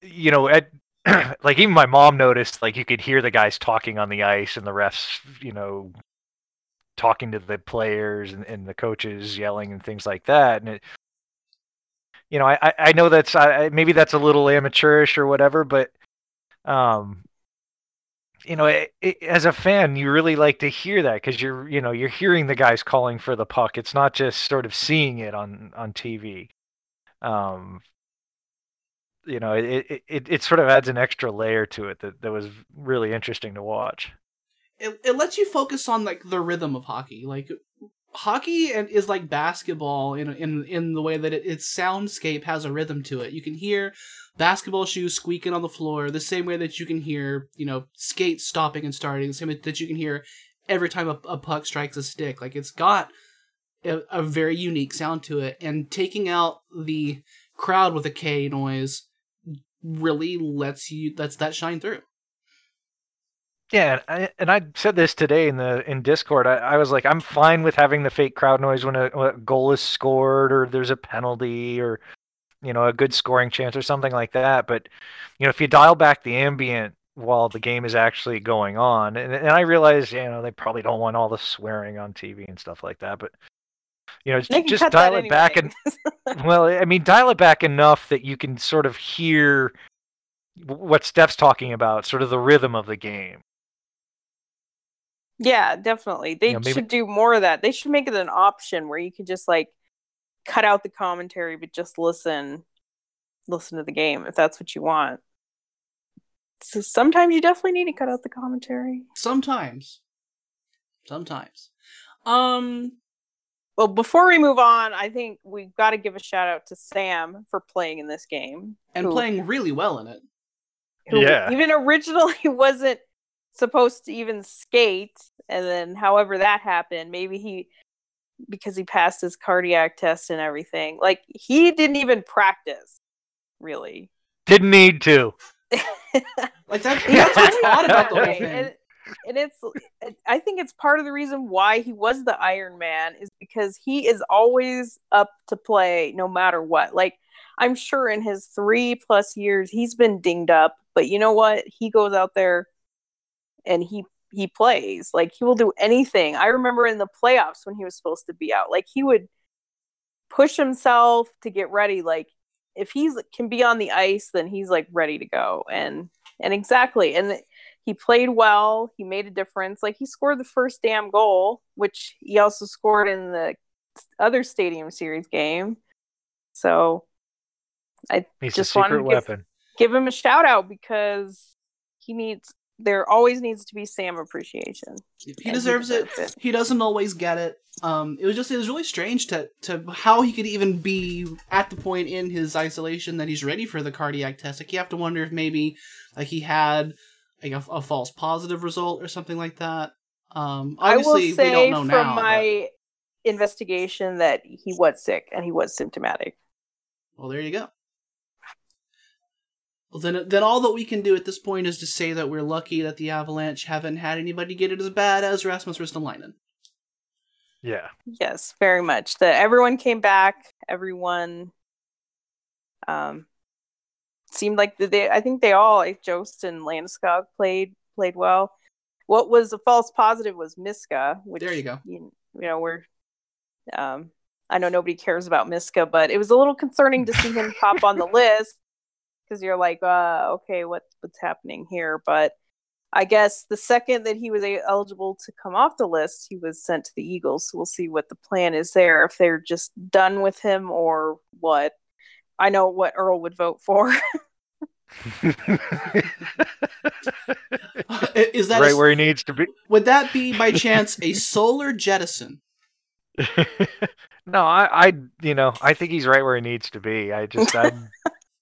you know, at like even my mom noticed, like you could hear the guys talking on the ice and the refs, you know, talking to the players and, and the coaches yelling and things like that, and it you know, I I- know that's I- maybe that's a little amateurish or whatever, but um, you know, it, it, as a fan, you really like to hear that because you're you know you're hearing the guys calling for the puck. It's not just sort of seeing it on on TV. Um, you know, it it it, sort of adds an extra layer to it that that was really interesting to watch. it, it lets you focus on like the rhythm of hockey like hockey and is like basketball in in in the way that it, its soundscape has a rhythm to it you can hear basketball shoes squeaking on the floor the same way that you can hear you know skates stopping and starting the same that you can hear every time a, a puck strikes a stick. Like it's got a, a very unique sound to it, and taking out the crowd with a K noise really lets you lets that shine through. Yeah, and I, and I said this today in the in Discord. I, I was like, I'm fine with having the fake crowd noise when a, when a goal is scored or there's a penalty or you know a good scoring chance or something like that. But you know, if you dial back the ambient while the game is actually going on, and, and I realize you know they probably don't want all the swearing on TV and stuff like that, but you know, They just dial that it back and well, I mean, dial it back enough that you can sort of hear what Steph's talking about, sort of the rhythm of the game. Yeah, definitely. They You know, maybe- should do more of that. They should make it an option where you could just like cut out the commentary but just listen listen to the game if that's what you want. So sometimes you definitely need to cut out the commentary. Sometimes, sometimes. Um, Well, before we move on, I think we've got to give a shout out to Sam for playing in this game. and who- playing really well in it. who Yeah. even originally wasn't supposed to even skate and then however that happened maybe he because he passed his cardiac test and everything like he didn't even practice really Didn't need to. Like that, that's what's odd about the whole thing. and, and it's i think it's part of the reason why he was the iron man is because he is always up to play no matter what. Like i'm sure in his three plus years he's been dinged up but you know what? He goes out there and he he plays. Like he will do anything. I remember in the playoffs when he was supposed to be out like he would push himself to get ready. Like if he's can be on the ice then he's like ready to go. And and exactly. And he played well he made a difference like he scored the first damn goal which he also scored in the other stadium series game so He's Just a wanted to give- give him a shout out because he needs there always needs to be sam appreciation he and deserves it. deserves He doesn't always get it. Um, it was just it was really strange to to how he could even be at the point in his isolation that he's ready for the cardiac test. Like you have to wonder if maybe like he had like a, a false positive result or something like that. Um, obviously i will say we don't know from now. but- my investigation that he was sick and he was symptomatic Well, there you go. Well, then, then all that we can do at this point is to say that we're lucky that the Avalanche haven't had anybody get it as bad as Rasmus Ristolainen. Yeah. Yes, very much. That everyone came back. Everyone um seemed like they. I think they all, like Jost and Landeskog, played played well. What was a false positive was Miska, which There you go. You, you know, we're. Um, I know nobody cares about Miska, but it was a little concerning to see him pop on the list because you're like, uh, okay, what what's happening here? But I guess the second that he was a- eligible to come off the list, he was sent to the Eagles. So we'll see what the plan is there. If they're just done with him or what. I know what Earl would vote for. is that right a- where he needs to be. would that be by chance a solar jettison? no, I, I, you know, I think he's right where he needs to be. I just, I,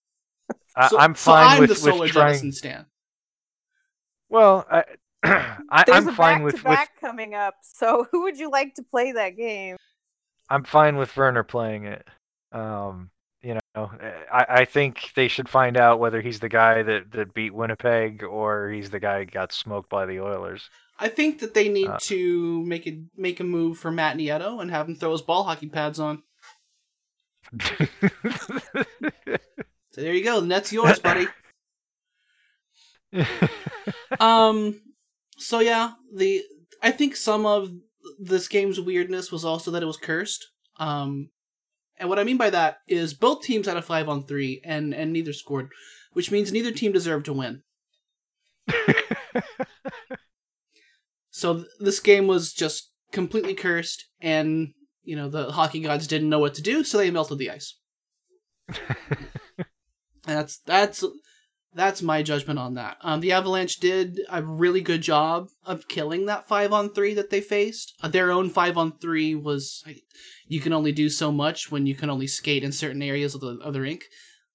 I So, I'm so fine I'm with, the solar with trying. jettison stan. Well, I, I, I'm a fine with, with back-to-back coming up. So who would you like to play that game? I'm fine with Werner playing it. Um, you know, I, I think they should find out whether he's the guy that, that beat Winnipeg or he's the guy who got smoked by the Oilers. I think that they need Uh. to make a make a move for Matt Nieto and have him throw his ball hockey pads on. So there you go. The net's yours, buddy. um so yeah the i think some of this game's weirdness was also that it was cursed um and what i mean by that is both teams had a five on three and and neither scored which means neither team deserved to win. So th- this game was just completely cursed and you know the hockey gods didn't know what to do so they melted the ice. And that's that's that's my judgment on that. Um, the Avalanche did a really good job of killing that five on three that they faced. Uh, their own five on three was you can only do so much when you can only skate in certain areas of the of the rink.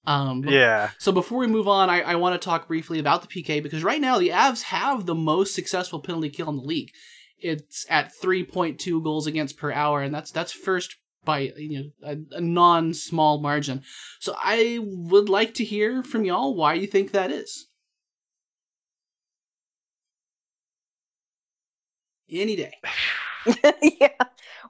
Um, but- yeah. So before we move on, I, I want to talk briefly about the PK because right now the Avs have the most successful penalty kill in the league. it's at 3.2 goals against per hour, and that's that's first by you know a, a non small margin. So I would like to hear from y'all why you think that is. Any day. yeah.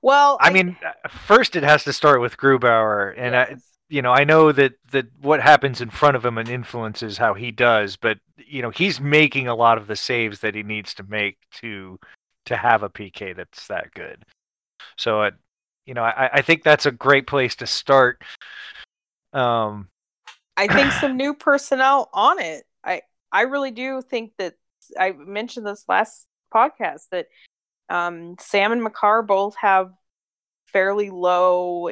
Well, I mean, uh, first it has to start with Grubauer, and I, you know, I know that that what happens in front of him and influences how he does, but you know, he's making a lot of the saves that he needs to make to to have a PK that's that good. So, it, you know, I, I think that's a great place to start. Um, I think some new personnel on it. I I really do think that I mentioned this last podcast that um, Sam and Makar both have fairly low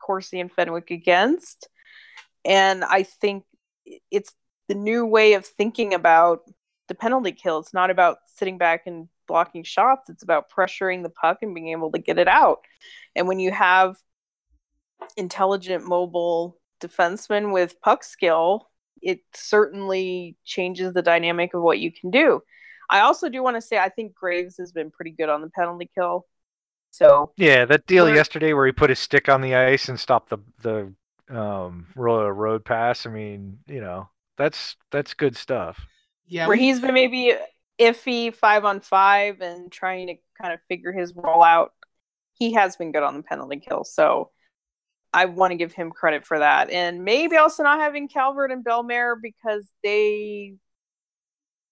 Corsi and Fenwick against, and I think it's the new way of thinking about the penalty kill. It's not about sitting back and blocking shots. It's about pressuring the puck and being able to get it out. And when you have intelligent, mobile defensemen with puck skill, it certainly changes the dynamic of what you can do. I also do want to say I think Graves has been pretty good on the penalty kill. So yeah, that deal yesterday where he put his stick on the ice and stopped the the um road road pass. I mean, you know, that's that's good stuff. Yeah, where we- he's been maybe iffy five on five and trying to kind of figure his role out, he has been good on the penalty kill. So I want to give him credit for that. And maybe also not having Calvert and Bellemare because they,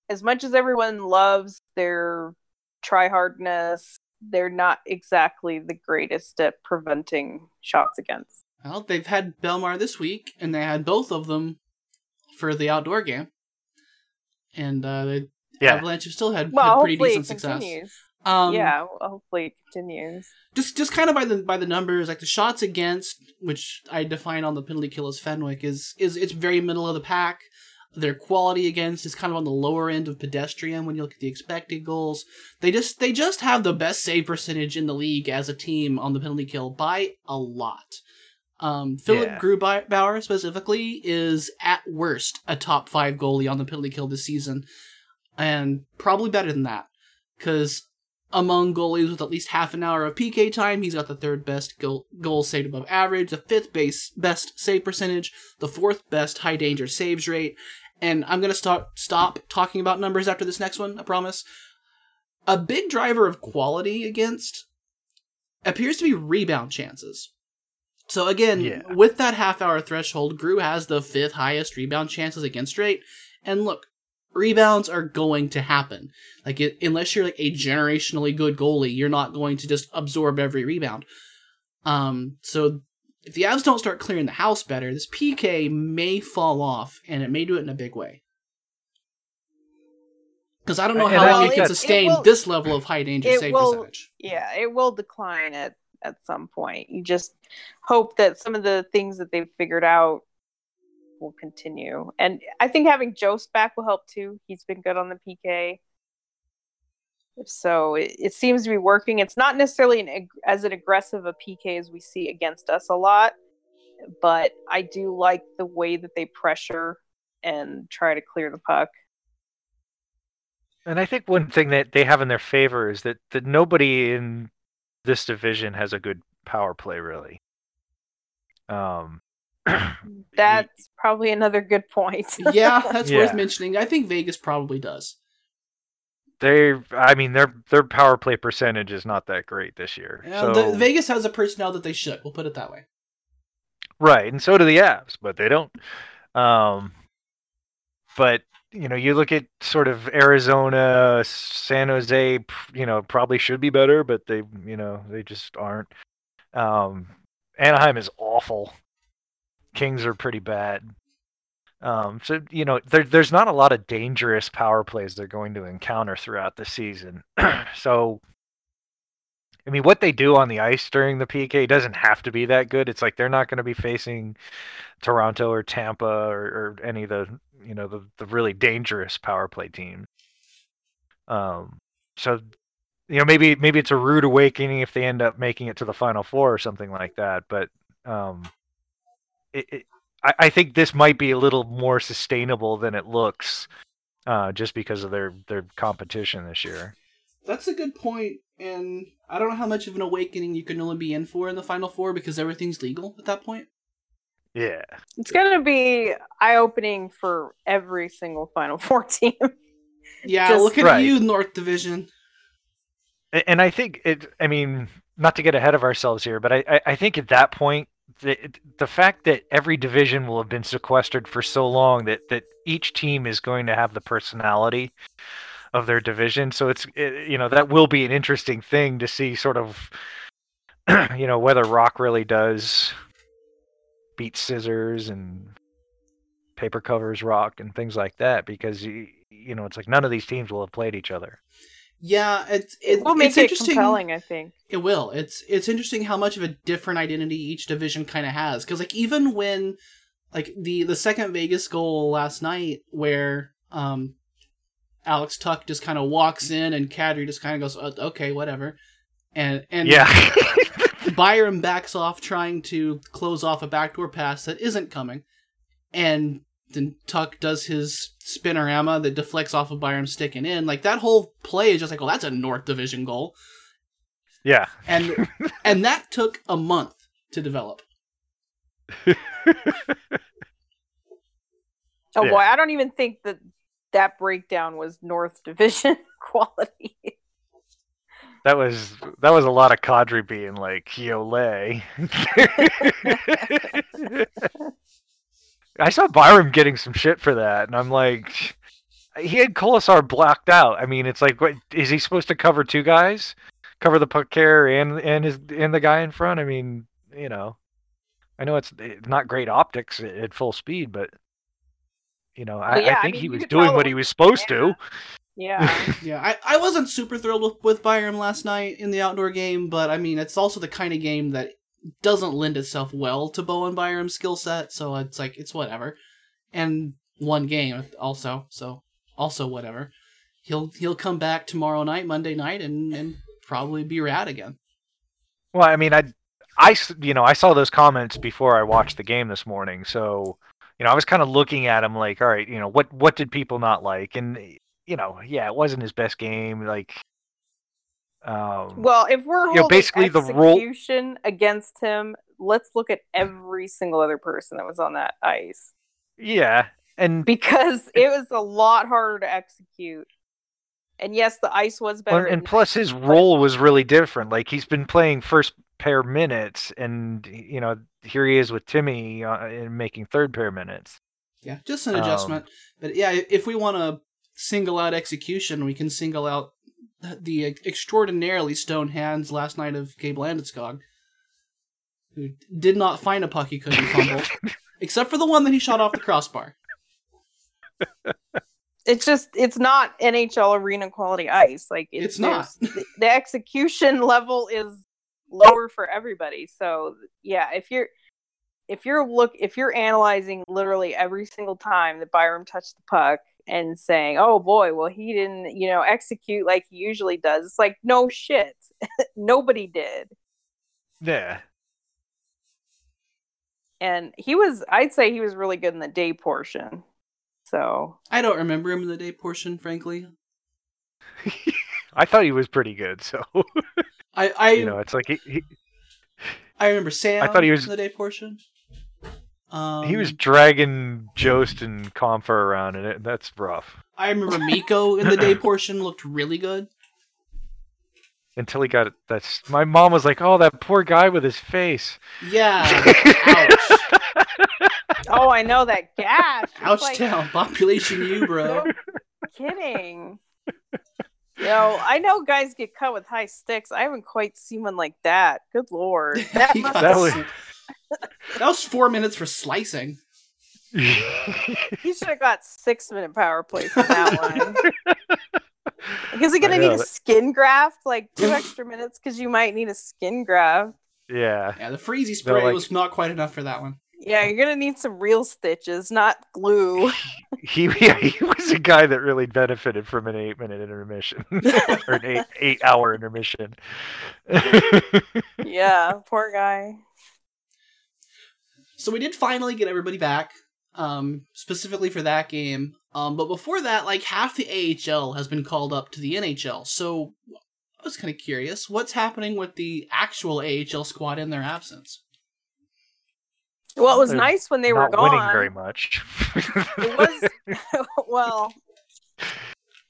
as much as everyone loves their try hardness, they're not exactly the greatest at preventing shots against. Well, they've had Bellemare this week, and they had both of them for the outdoor game. And uh, the Yeah. Avalanche have still had, Well, had pretty decent success. Um, yeah, hopefully it continues. just just kind of by the by the numbers, like the shots against, which I define on the penalty kill as Fenwick, is is it's very middle of the pack. Their quality against is kind of on the lower end of pedestrian when you look at the expected goals. They just they just have the best save percentage in the league as a team on the penalty kill by a lot. Um, Philipp Yeah. Grubauer specifically is at worst a top five goalie on the penalty kill this season, and probably better than that because among goalies with at least half an hour of PK time, he's got the third best goal, goal saved above average, the fifth base best save percentage, the fourth best high danger saves rate. And I'm gonna stop stop talking about numbers after this next one. I promise. A big driver of quality against appears to be rebound chances. So again, Yeah. with that half hour threshold, Gru has the fifth highest rebound chances against rate. And look, rebounds are going to happen. Like it, unless you're like a generationally good goalie, you're not going to just absorb every rebound. Um, so if the Avs don't start clearing the house better, this PK may fall off, and it may do it in a big way. Because I don't know And how long think it can sustain it will- this level of high danger it save will- percentage. yeah, it will decline at at some point. You just hope that some of the things that they've figured out will continue. And I think having Jost back will help too. He's been good on the PK. So it, it seems to be working. It's not necessarily an, as an aggressive a PK as we see against us a lot, but I do like the way that they pressure and try to clear the puck. And I think one thing that they have in their favor is that, that nobody in this division has a good power play really. Um, That's probably another good point. yeah, that's worth mentioning. I think Vegas probably does. they, I mean, their their power play percentage is not that great this year. Yeah, so the, Vegas has a personnel that they should. We'll put it that way. right, and so do the Avs, but they don't. Um, but you know, you look at sort of Arizona, San Jose. You know, probably should be better, but they, you know, they just aren't. Um, Anaheim is awful. Kings are pretty bad. Um, so you know, there, there's not a lot of dangerous power plays they're going to encounter throughout the season. so, I mean, what they do on the ice during the PK doesn't have to be that good. It's like they're not going to be facing Toronto or Tampa or, or any of the you know the the really dangerous power play teams. Um, so you know maybe maybe it's a rude awakening if they end up making it to the final four or something like that. But um, it, it I, I think this might be a little more sustainable than it looks, uh, just because of their their competition this year. that's a good point, and I don't know how much of an awakening you can only be in for in the final four because everything's legal at that point. Yeah. It's gonna be eye opening for every single Final Four team. Yeah, Just- look at Right. you, North Division. And I think it. I mean, not to get ahead of ourselves here, but I, I, I think at that point, the the fact that every division will have been sequestered for so long that that each team is going to have the personality of their division. So it's it, you know that will be an interesting thing to see, sort of, you know, whether Rock really does beat scissors and paper covers rock and things like that because you, you know it's like none of these teams will have played each other. Yeah, it's it, It will make it's it interesting. compelling, I think. It will. It's it's interesting how much of a different identity each division kind of has. Because like even when like the the second Vegas goal last night, where um Alex Tuch just kind of walks in and Kadri just kind of goes, "Uh, "Okay, whatever," and and Yeah. Byram backs off trying to close off a backdoor pass that isn't coming, and then Tuch does his spinorama that deflects off of Byram sticking in. Like that whole play is just like, "Oh, that's a North Division goal." yeah. and and that took a month to develop. Oh Yeah. boy, I don't even think that that breakdown was North Division quality. That was that was a lot of Kadri being like Yole. I saw Byram getting some shit for that, and I'm like, he had Kolesar blocked out. I mean, it's like, what is he supposed to cover two guys, cover the puck carrier and and his and the guy in front? I mean, you know, I know it's it's not great optics at, at full speed, but you know, I, yeah, I I think mean, he was doing what he was was supposed to. yeah. Yeah, I, I wasn't super thrilled with, with Byram last night in the outdoor game, but I mean, it's also the kind of game that doesn't lend itself well to Bowen Byram's skill set, so it's like, it's whatever. And one game also, so also whatever. He'll he'll come back tomorrow night, Monday night, and, and probably be rad again. Well, I mean, I I you know, I saw those comments before I watched the game this morning, so you know, I was kind of looking at him like, all right, you know, what what did people not like? And you know, yeah, it wasn't his best game. Like, um, Well, if we're You know, holding basically the role- execution against him, let's look at every single other person that was on that ice yeah, and because it was a lot harder to execute. And yes, the ice was better. and at plus his role was really different. Like he's been playing first pair minutes, and you know, here he is with Timmy uh, and making third pair minutes. Yeah, just an Um, adjustment. But yeah, if we want to single out execution, we can single out the extraordinarily stone hands last night of Gabe Landeskog, who did not find a puck he couldn't fumble, except for the one that he shot off the crossbar. it's just it's not NHL arena quality ice. Like It's not. the, the execution level is lower for everybody. So yeah, if you're if you're look if you're analyzing literally every single time that Byram touched the puck and saying, "Oh boy, well he didn't, you know, execute like he usually does," it's like no shit, nobody did. Yeah, And he was, I'd say he was really good in the day portion. So I don't remember him in the day portion, frankly. I thought he was pretty good. So I I, you know, it's like he, he I remember Sam. I thought he was- in the day portion. Um, he was dragging Jost and Compher around, and it, that's rough. I remember Mikko in the day portion looked really good. Until he got that's my mom was like, "Oh, that poor guy with his face." Yeah. Ouch. oh, I know that gash. It's Ouch like- town. Population you, bro. No kidding. Yo, I know guys get cut with high sticks. I haven't quite seen one like that. Good lord. That must That was- s- that was four minutes for slicing. he should have got six minute power play for that one. Because he gonna I need a that- skin graft, like two extra minutes, because you might need a skin graft. yeah, Yeah, the freezy spray like- was not quite enough for that one. Yeah, you're gonna need some real stitches, not glue. he yeah, he was a guy that really benefited from an eight-minute intermission or an eight eight-hour intermission. yeah, poor guy. So we did finally get everybody back. um, specifically for that game. Um, but before that, like half the AHL has been called up to the NHL. So I was kind of curious, what's happening with the actual AHL squad in their absence? Well, it was They're nice when they were Not gone. winning very much. it was well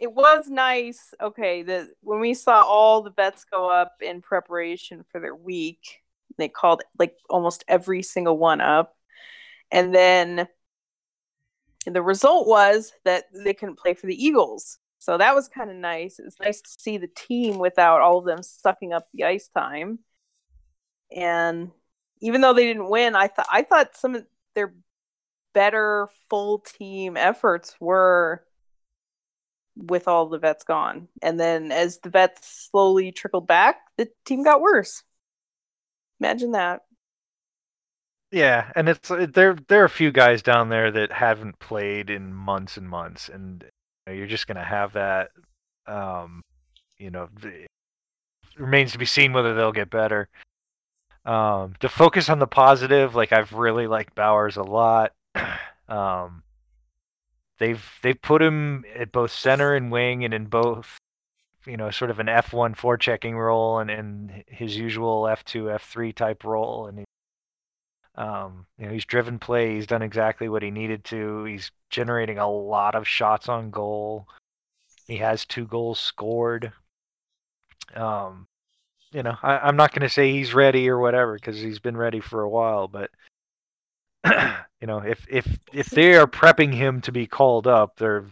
it was nice okay the when we saw all the bets go up in preparation for their week they called like almost every single one up and then the result was that they couldn't play for the eagles so that was kind of nice it was nice to see the team without all of them sucking up the ice time and even though they didn't win i thought i thought some of their better full team efforts were with all the vets gone. And then as the vets slowly trickled back, the team got worse. Imagine that. Yeah, and it's uh, there. There are a few guys down there that haven't played in months and months, and you you're just gonna have that. Um, you know, the, remains to be seen whether they'll get better. Um, to focus on the positive, like I've really liked Bowers a lot. um, they've they've put him at both center and wing, and in both, you know, sort of an F one checking role, and and his usual F two F three type role, and he, um, you know, he's driven play. He's done exactly what he needed to. He's generating a lot of shots on goal. He has two goals scored. Um, you know, I, I'm not going to say he's ready or whatever because he's been ready for a while, but you know, if if if they are prepping him to be called up, they're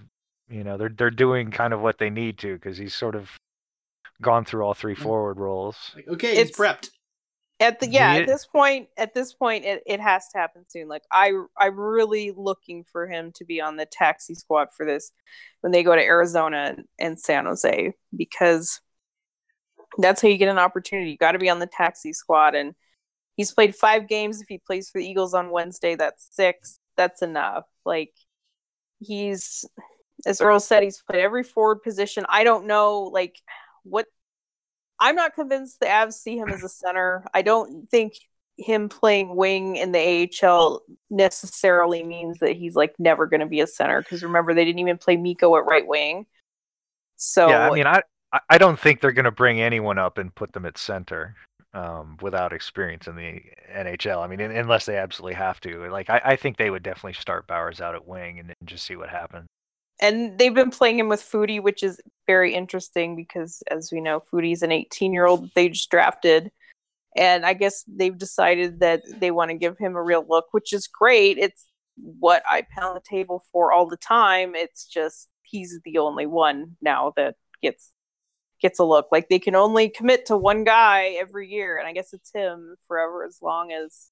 you know they're they're doing kind of what they need to because he's sort of gone through all three mm-hmm. forward roles. Like, okay, he's It's- prepped. At the yeah, Yeah. at this point, at this point, it, it has to happen soon. Like I, I'm really looking for him to be on the taxi squad for this when they go to Arizona and, and San Jose because that's how you get an opportunity. You got to be on the taxi squad, and he's played five games. If he plays for the Eagles on Wednesday, that's six. That's enough. Like he's, as Earl said, he's played every forward position. I don't know, like what I'm not convinced the Avs see him as a center. I don't think him playing wing in the AHL necessarily means that he's like never going to be a center because remember they didn't even play Mikko at right wing. So yeah, I mean, I I- don't think they're going to bring anyone up and put them at center um, without experience in the NHL. I mean, un- unless they absolutely have to. Like, I, I think they would definitely start Bowers out at wing and, and just see what happens. And they've been playing him with Foudy, which is very interesting because as we know, Foudy's an 18 year old they just drafted. And I guess they've decided that they want to give him a real look, which is great. It's what I pound the table for all the time. It's just he's the only one now that gets gets a look. Like they can only commit to one guy every year, and I guess it's him forever as long as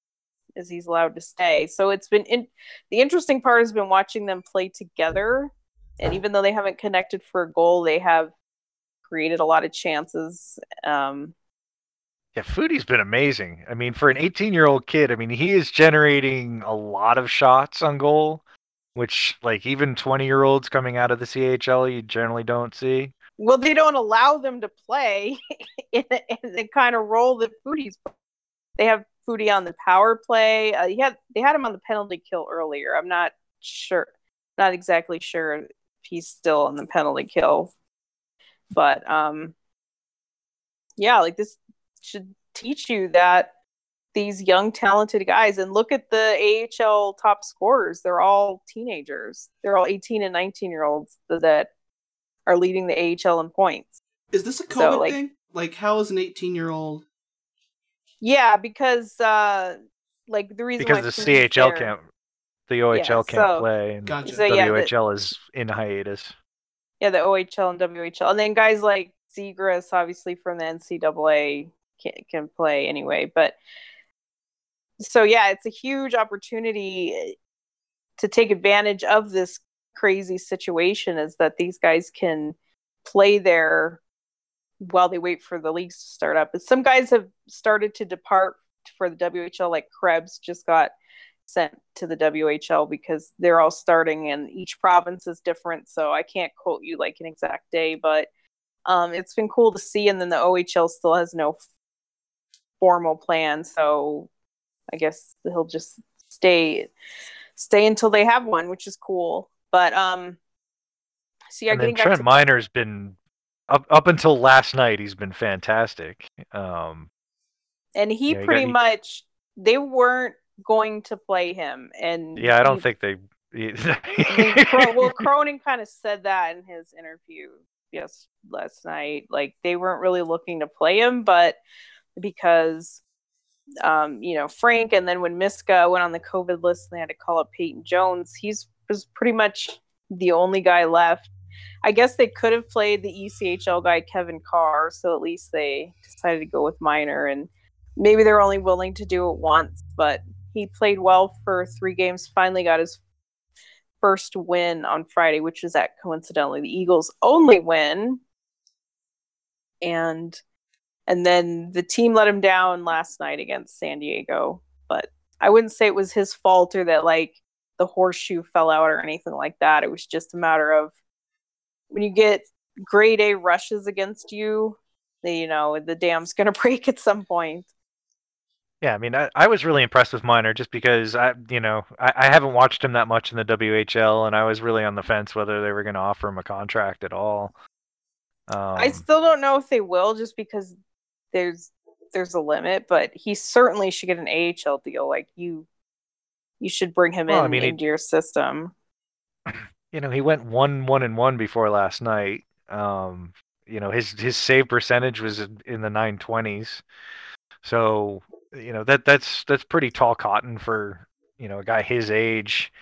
as he's allowed to stay. So it's been in, the interesting part has been watching them play together. And even though they haven't connected for a goal, they have created a lot of chances. Um, Yeah, Foudy's been amazing. I mean, for an 18 year old kid, I mean, he is generating a lot of shots on goal, which, like, even 20 year olds coming out of the CHL, you generally don't see. well, they don't allow them to play in, the- in the kind of role that Foudy's. They have Foodie on the power play. Uh, he had they had him on the penalty kill earlier. I'm not sure, not exactly sure he's still on the penalty kill, but um, yeah, like this should teach you that these young talented guys and look at the AHL top scorers. They're all teenagers. They're all 18 and 19 year olds that are leading the AHL in points. Is this a COVID So, like- thing? Like, how is an 18 year old? Yeah, because uh like the reason Because why the CHL there- can't, the OHL can't so- play, and Gotcha. So, yeah, the- WHL is in hiatus. Yeah, the OHL and WHL, and then guys like Zegras, obviously from the NCAA, can can play anyway. But so yeah, it's a huge opportunity eh, to take advantage of this crazy situation. Is that these guys can play there while they wait for the leagues to start up. And some guys have started to depart for the WHL, like Krebs just got sent to the WHL because they're all starting and each province is different. So I can't quote you like an exact day, but um, it's been cool to see. And then the OHL still has no f- formal plan. So I guess he'll just stay stay until they have one, which is cool. But um, so yeah, and then getting Trent to Miner's been up up until last night. He's been fantastic. Um, and he Yeah, pretty got- much they weren't going to play him, and yeah, I don't he- think they. Well, Cronin kind of said that in his interview yes last night. Like they weren't really looking to play him, but because um, you know Frank, and then when Miska went on the COVID list, and they had to call up Peyton Jones. He's was pretty much the only guy left. I guess they could have played the ECHL guy Kevin Carr, so at least they decided to go with Miner, and maybe they're only willing to do it once, but he played well for three games. Finally got his first win on Friday, which is at coincidentally the Eagles' only win. And and then the team let him down last night against San Diego. But I wouldn't say it was his fault or that like the horseshoe fell out or anything like that. It was just a matter of when you get grade A rushes against you, you know, the dam's gonna break at some point. Yeah, I mean, I, I was really impressed with Miner just because I, you know, I, I haven't watched him that much in the WHL, and I was really on the fence whether they were going to offer him a contract at all. Um, I still don't know if they will, just because there's there's a limit. But he certainly should get an AHL deal. Like you, you should bring him Well, I in mean, he- into your system. you know, he went one one and one before last night. Um, you know, his his save percentage was in in the nine twenties, so you know that that's that's pretty tall cotton for you know a guy his age.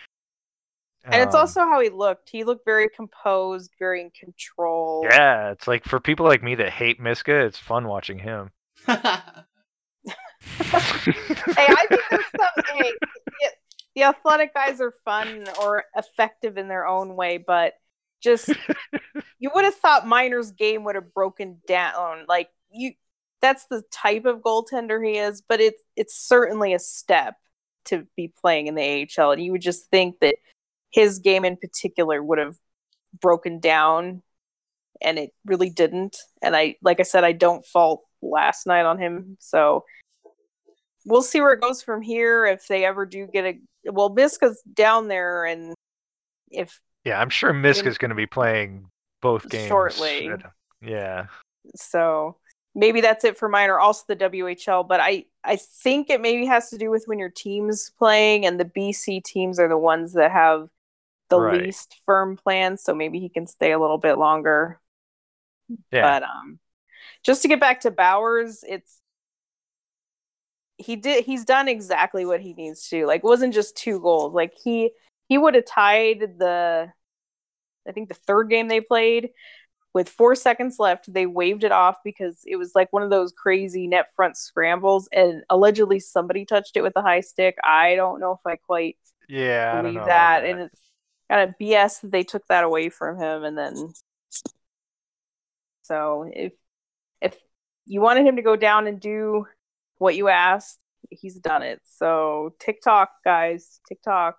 And it's Um, also how he looked. He looked very composed, very in control. yeah, it's like for people like me that hate Miska, it's fun watching him. Hey, I think there's some. hey, the, the athletic guys are fun or effective in their own way, but just you would have thought Miner's game would have broken down. Like you, that's the type of goaltender he is, but it's it's certainly a step to be playing in the AHL, and you would just think that his game in particular would have broken down, and it really didn't. And I, like I said, I don't fault last night on him, so we'll see where it goes from here. If they ever do get a well, Miska's down there, and if Yeah, I'm sure Miska's going to be playing both games Shortly. Yeah. so maybe that's it for mine or also the WHL but I I think it maybe has to do with when your team's playing and the BC teams are the ones that have the Right. least firm plans so maybe he can stay a little bit longer Yeah. but um just to get back to Bowers it's he did he's done exactly what he needs to like it wasn't just two goals like he he would have tied the I think the third game they played with four seconds left. They waved it off because it was like one of those crazy net front scrambles, and allegedly somebody touched it with a high stick. I don't know if I quite yeah. I don't believe know that. that. and it's kind of BS that they took that away from him, and then so if if you wanted him to go down and do what you asked, he's done it. So TikTok guys, TikTok.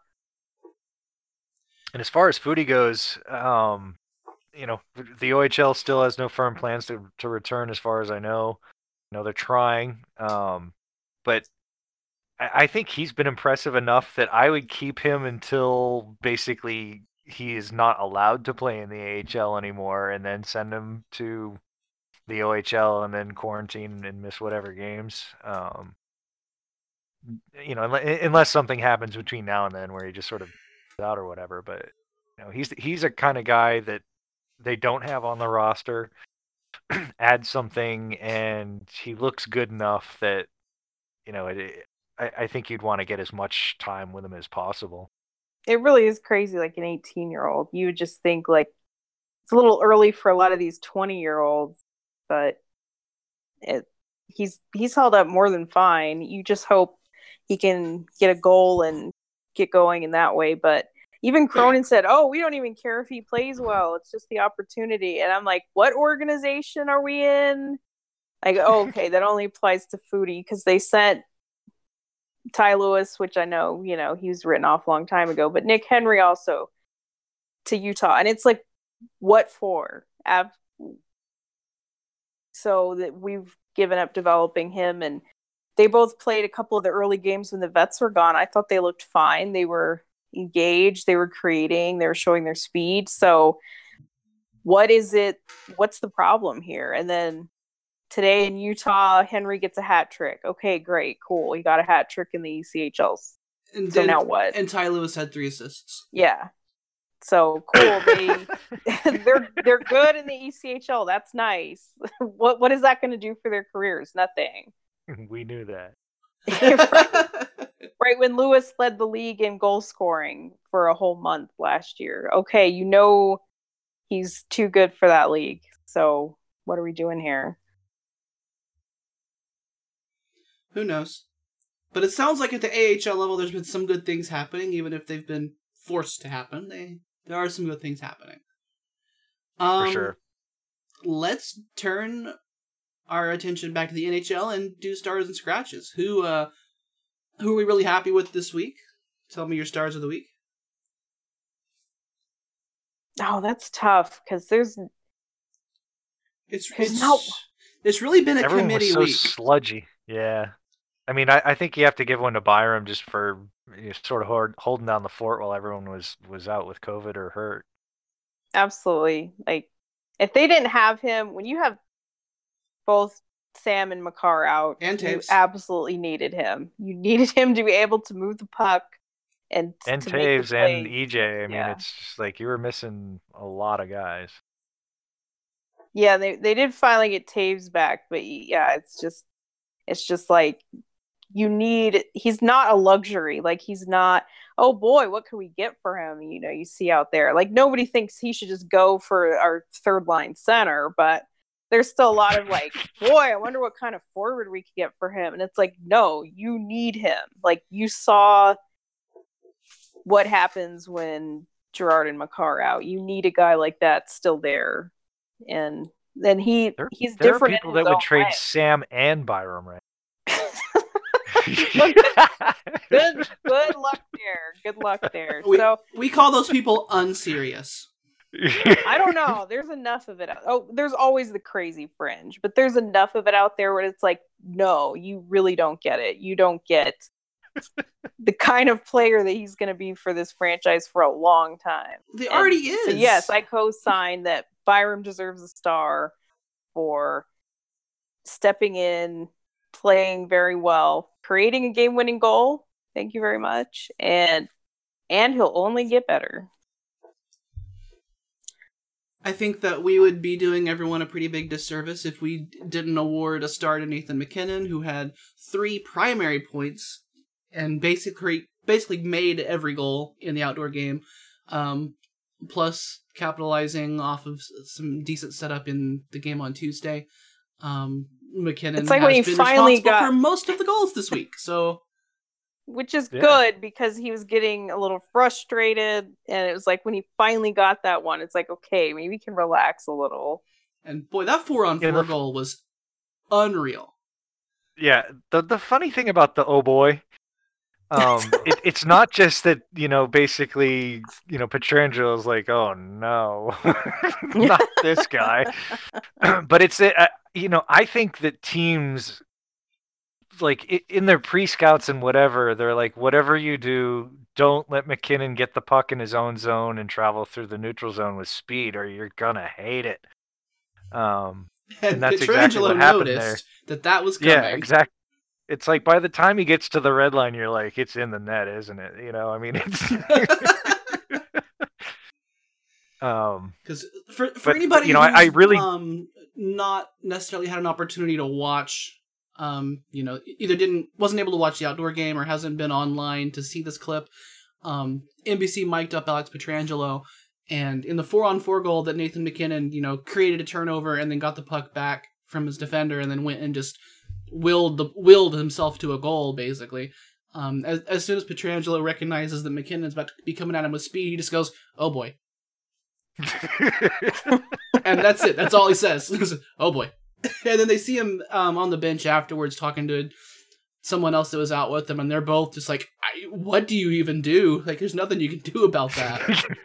And as far as Foudy goes, um, you know, the OHL still has no firm plans to to return, as far as I know. You know, they're trying, um, but I, I think he's been impressive enough that I would keep him until basically he is not allowed to play in the AHL anymore, and then send him to the OHL and then quarantine and miss whatever games. Um, you know, unless something happens between now and then where he just sort of out or whatever. But you know, he's he's a kind of guy that they don't have on the roster. Add something, and he looks good enough that you know. It, I, I think you'd want to get as much time with him as possible. it really is crazy like an 18 year old you would just think like it's a little early for a lot of these 20 year olds but it he's he's held up more than fine you just hope he can get a goal and get going in that way but even cronin said oh we don't even care if he plays well it's just the opportunity and i'm like what organization are we in like oh, okay that only applies to Foudy because they sent Ty Lewis, which I know, you know, he was written off a long time ago, but Nick Henry also to Utah. And it's like, what for? Ab- so that we've given up developing him. And they both played a couple of the early games when the vets were gone. I thought they looked fine. They were engaged. They were creating. They were showing their speed. So, what is it? What's the problem here? And then today in Utah, Henry gets a hat trick. Okay, great, cool. He got a hat trick in the ECHLs. And So then- now what? And Ty Lewis had three assists. Yeah. So cool. They they're they're good in the ECHL. That's nice. what what is that going to do for their careers? Nothing. we knew that. Right when Lewis led the league in goal scoring for a whole month last year. Okay, you know he's too good for that league. So what are we doing here? Who knows? But it sounds like at the AHL level, there's been some good things happening, even if they've been forced to happen. They there are some good things happening. Um, For sure. Let's turn our attention back to the NHL and do stars and scratches. Who uh, who are we really happy with this week? Tell me your stars of the week. Oh, that's tough because there's It's There's it's, no- it's really been a Everyone committee was so week. sludgy. Yeah. I mean, I, I think you have to give one to Byram just for you know, sort of hold, holding down the fort while everyone was was out with COVID or hurt. absolutely like if they didn't have him when you have both Sam and Makar out, And you Toews. absolutely needed him. You needed him to be able to move the puck and And to make the Toews and. EJ. I mean, Yeah. it's just like you were missing a lot of guys. Yeah, they they did finally get Toews back, but yeah, it's just it's just like you need he's not a luxury. Like he's not, oh boy, what can we get for him? You know, you see out there. Like nobody thinks he should just go for our third line center, but there's still a lot of like, boy, I wonder what kind of forward we could get for him. And it's like, no, you need him. Like you saw what happens when Girard and Makar out. You need a guy like that still there. And then he There, he's there are different. people that would trade way. Sam and Byram right. good good luck there. Good luck there. We, so we call those people unserious. I don't know. There's enough of it. Out- oh, there's always the crazy fringe, but there's enough of it out there where it's like, no, you really don't get it. You don't get the kind of player that he's going to be for this franchise for a long time. They And already is. So yes, I co-sign that Byram deserves a star for stepping in, playing very well, creating a game-winning goal. Thank you very much, and and he'll only get better. I think that we would be doing everyone a pretty big disservice if we didn't award a star to Nathan MacKinnon, who had three primary points and basically basically made every goal in the outdoor game, um, plus capitalizing off of some decent setup in the game on Tuesday. Um, MacKinnon It's like has when he been finally responsible got- for most of the goals this week. So which is Yeah. good because he was getting a little frustrated and it was like when he finally got that one it's like okay maybe he can relax a little and boy, that four on four the- goal was unreal. Yeah, the the funny thing about the oh boy, um, it, it's not just that you know basically you know Pietrangelo Pietrangelo's like oh no, not this guy, but it's uh, you know I think that teams like in their pre scouts and whatever they're like whatever you do don't let MacKinnon get the puck in his own zone and travel through the neutral zone with speed or you're gonna hate it. Um, And, that's exactly what happened noticed that that was coming. yeah, exactly. It's like by the time he gets to the red line, you're like, it's in the net, isn't it? You know, I mean, it's. um, Because for for But, anybody, you know, I- I really- um not necessarily had an opportunity to watch, um, you know, either didn't wasn't able to watch the outdoor game or hasn't been online to see this clip. Um, NBC mic'd up Alex Pietrangelo, and in the four on four goal that Nathan MacKinnon, you know, created a turnover and then got the puck back from his defender and then went and just willed the willed himself to a goal basically. Um, as, as soon as Pietrangelo recognizes that MacKinnon's about to be coming at him with speed, he just goes, "Oh boy," and that's it. That's all he says. oh boy. And then they see him um, on the bench afterwards talking to someone else that was out with them, and they're both just like, I, "What do you even do? Like, there's nothing you can do about that."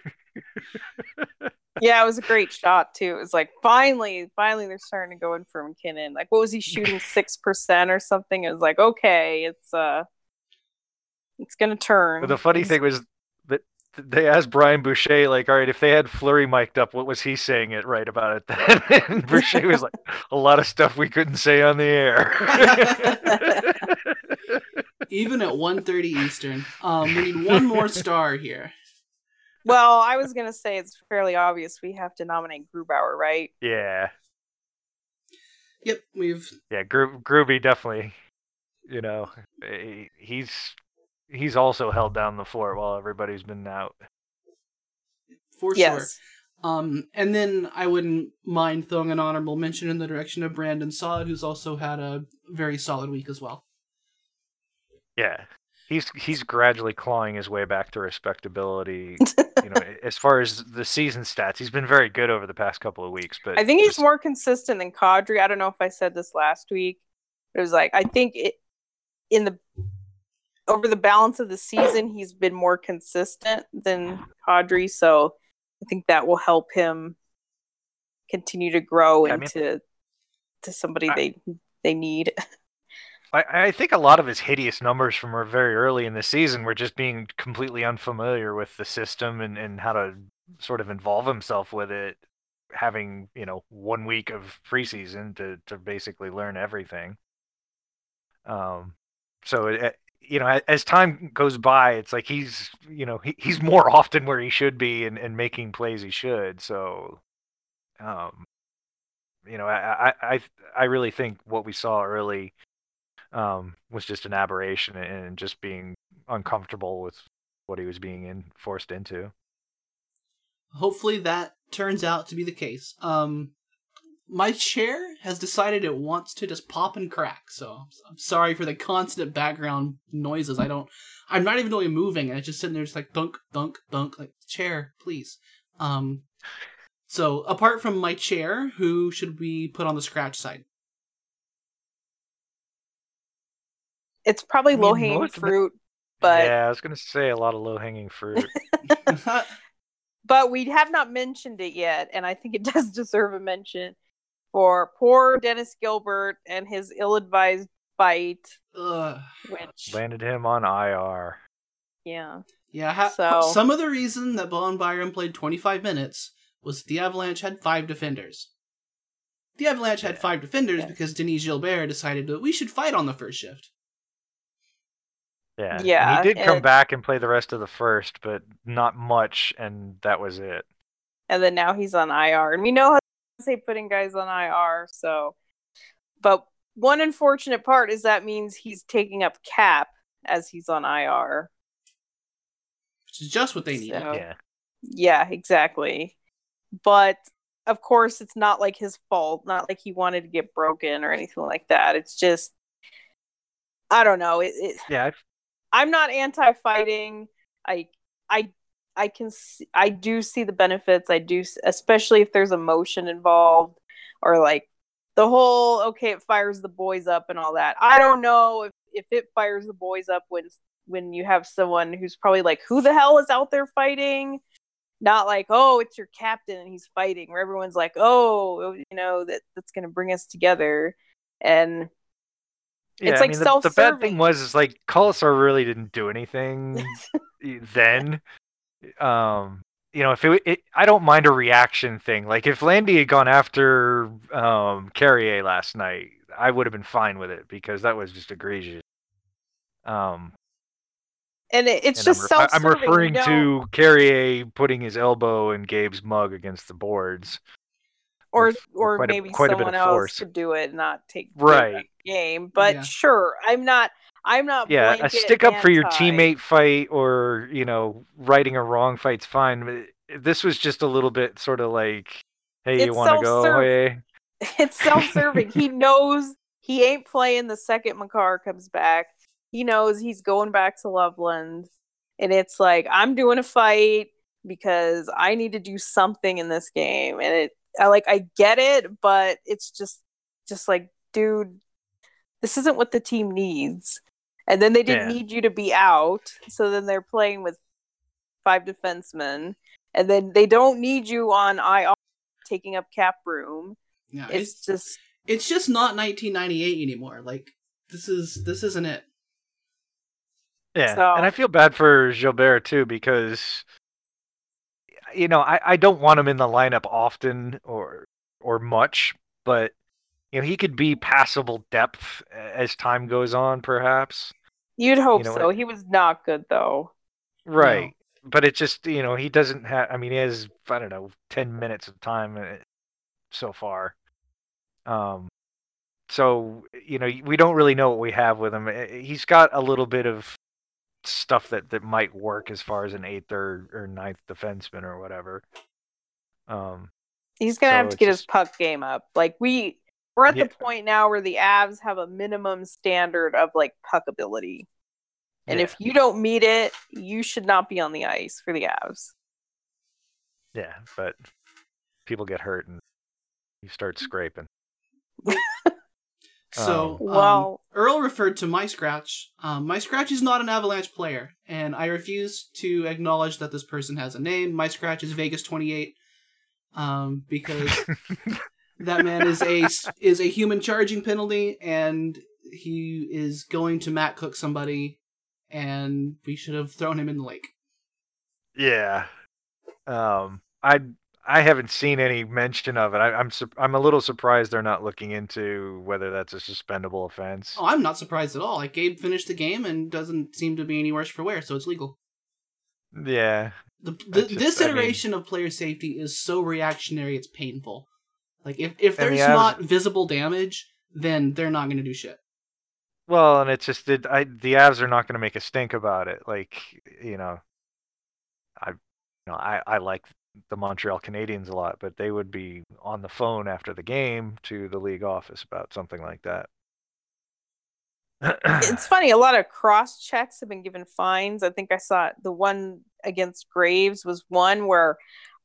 yeah it was a great shot too it was like finally finally they're starting to go in for MacKinnon like what was he shooting six percent or something it was like okay it's uh it's gonna turn but the funny thing was that they asked Brian Boucher, like, all right, if they had Fleury mic'd up, what was he saying it right about it then? and Boucher was like, a lot of stuff we couldn't say on the air. Even at 1.30 Eastern. Um, we need one more star here. Well, I was gonna say it's fairly obvious we have to nominate Grubauer, right? yeah, Yep, we've yeah, Gro- Groovy definitely. You know, eh, he's he's also held down the fort while everybody's been out. for sure. Yes. Um, and then I wouldn't mind throwing an honorable mention in the direction of Brandon Saad, who's also had a very solid week as well. Yeah, he's he's gradually clawing his way back to respectability. you know, as far as the season stats, he's been very good over the past couple of weeks. But I think he's just- more consistent than Kadri. I don't know if I said this last week. It was like I think it in the over the balance of the season he's been more consistent than Kadri, so I think that will help him continue to grow I mean- into to somebody I- they they need. I, I think a lot of his hideous numbers from very early in the season were just being completely unfamiliar with the system and, and how to sort of involve himself with it, having you know one week of preseason to to basically learn everything. Um, so it, you know, as time goes by, it's like he's you know he, he's more often where he should be and, and making plays he should. So, um, you know, I, I I really think what we saw early um, was just an aberration and just being uncomfortable with what he was being in, forced into. Hopefully that turns out to be the case. Um, my chair has decided it wants to just pop and crack, so I'm sorry for the constant background noises. I don't, I'm not even really moving, and it's just sitting there, just like dunk, dunk, dunk, like chair, please. Um, so apart from my chair, who should we put on the scratch side? It's probably I mean, low hanging most of it- fruit, but yeah, I was gonna say a lot of low hanging fruit. but we have not mentioned it yet, and I think it does deserve a mention for poor Dennis Gilbert and his ill-advised bite, Ugh. which Landed him on IR. yeah, Yeah, ha- So- some of the reason that Bowen Byram played 25 minutes was the Avalanche had five defenders. The Avalanche had five defenders Yeah. because Dennis Gilbert decided that we should fight on the first shift. Yeah, and Yeah, he did come and- back and play the rest of the first, but not much, and that was it. and then now he's on IR, and we know how say putting guys on IR. So, but one unfortunate part is that means he's taking up cap as he's on IR. Which is just what they need. So- Yeah, Yeah, exactly. But of course, it's not like his fault. Not like he wanted to get broken or anything like that. It's just, I don't know. It, it, yeah, I- I'm not anti-fighting. I, I, I can. See, I do see the benefits. I do, especially if there's emotion involved, or like the whole okay, it fires the boys up and all that. I don't know if if it fires the boys up when when you have someone who's probably like, who the hell is out there fighting? Not like, oh, it's your captain and he's fighting, where everyone's like, oh, oh you know, that that's gonna bring us together. And yeah. It's I like mean, the, the bad thing was is like Kolesar really didn't do anything then. Um, you know, if it, it, I don't mind a reaction thing. Like if Landy had gone after um Carrier last night, I would have been fine with it because that was just egregious. Um, and it, it's and just I'm, re- self I- I'm serving. referring to Carrier putting his elbow in Gabe's mug against the boards. or with- with or quite a- maybe quite a bit someone of else force. could do it and not take Right. the game. But Yeah. sure, I'm not. I'm not. Yeah, a stick up for your teammate fight or, you know, righting a wrong fight's fine. This was just a little bit sort of like, hey, you It's want to go? Hey. It's self-serving. he knows he ain't playing the second Makar comes back. He knows he's going back to Loveland, and it's like I'm doing a fight because I need to do something in this game, and it. I like I get it, but it's just just like, dude, this isn't what the team needs. And then they didn't Yeah. need you to be out, so then they're playing with five defensemen, and then they don't need you on IR taking up cap room. Yeah, It's it's just it's just not 1998 anymore. Like this is this isn't it. Yeah, So- and I feel bad for Gilbert too because you know, I, I don't want him in the lineup often or or much, but you know, he could be passable depth as time goes on, perhaps. You'd hope You know so. He was not good though. Right. But it just, you know, he doesn't have, I mean, he has, I don't know, 10 minutes of time uh, so far. Um, so, you know, we don't really know what we have with him. Uh, He's got a little bit of stuff that, that might work as far as an eighth or, or ninth defenseman or whatever. Um, He's gonna So have to it's get his puck game up. Like we we're at Yeah. the point now where the Avs have a minimum standard of like puck ability. And Yeah. if you don't meet it, you should not be on the ice for the Avs. yeah, but people get hurt and you start scraping. So, Um, Well- Earl referred to my scratch. Um, my scratch is not an Avalanche player, and I refuse to acknowledge that this person has a name. My scratch is Vegas twenty eight, um, because that man is a is a human charging penalty, and he is going to Matt Cooke somebody, and we should have thrown him in the lake. Yeah. Um, I I haven't seen any mention of it. I, I'm sup- I'm a little surprised they're not looking into whether that's a suspendable offense. Oh, I'm not surprised at all. Like Gabe finished the game and doesn't seem to be any worse for wear, so it's legal. Yeah. The, the, just- this I mean- iteration of player safety is so reactionary, it's painful. Like if if And the there's Avs- not visible damage, then they're not going to do shit. Well, and it's just that I the Avs are not going to make a stink about it. Like you know, I you know I I like the Montreal Canadiens a lot, but they would be on the phone after the game to the league office about something like that. It's funny, a lot of cross checks have been given fines. I think I saw the one against Graves was one where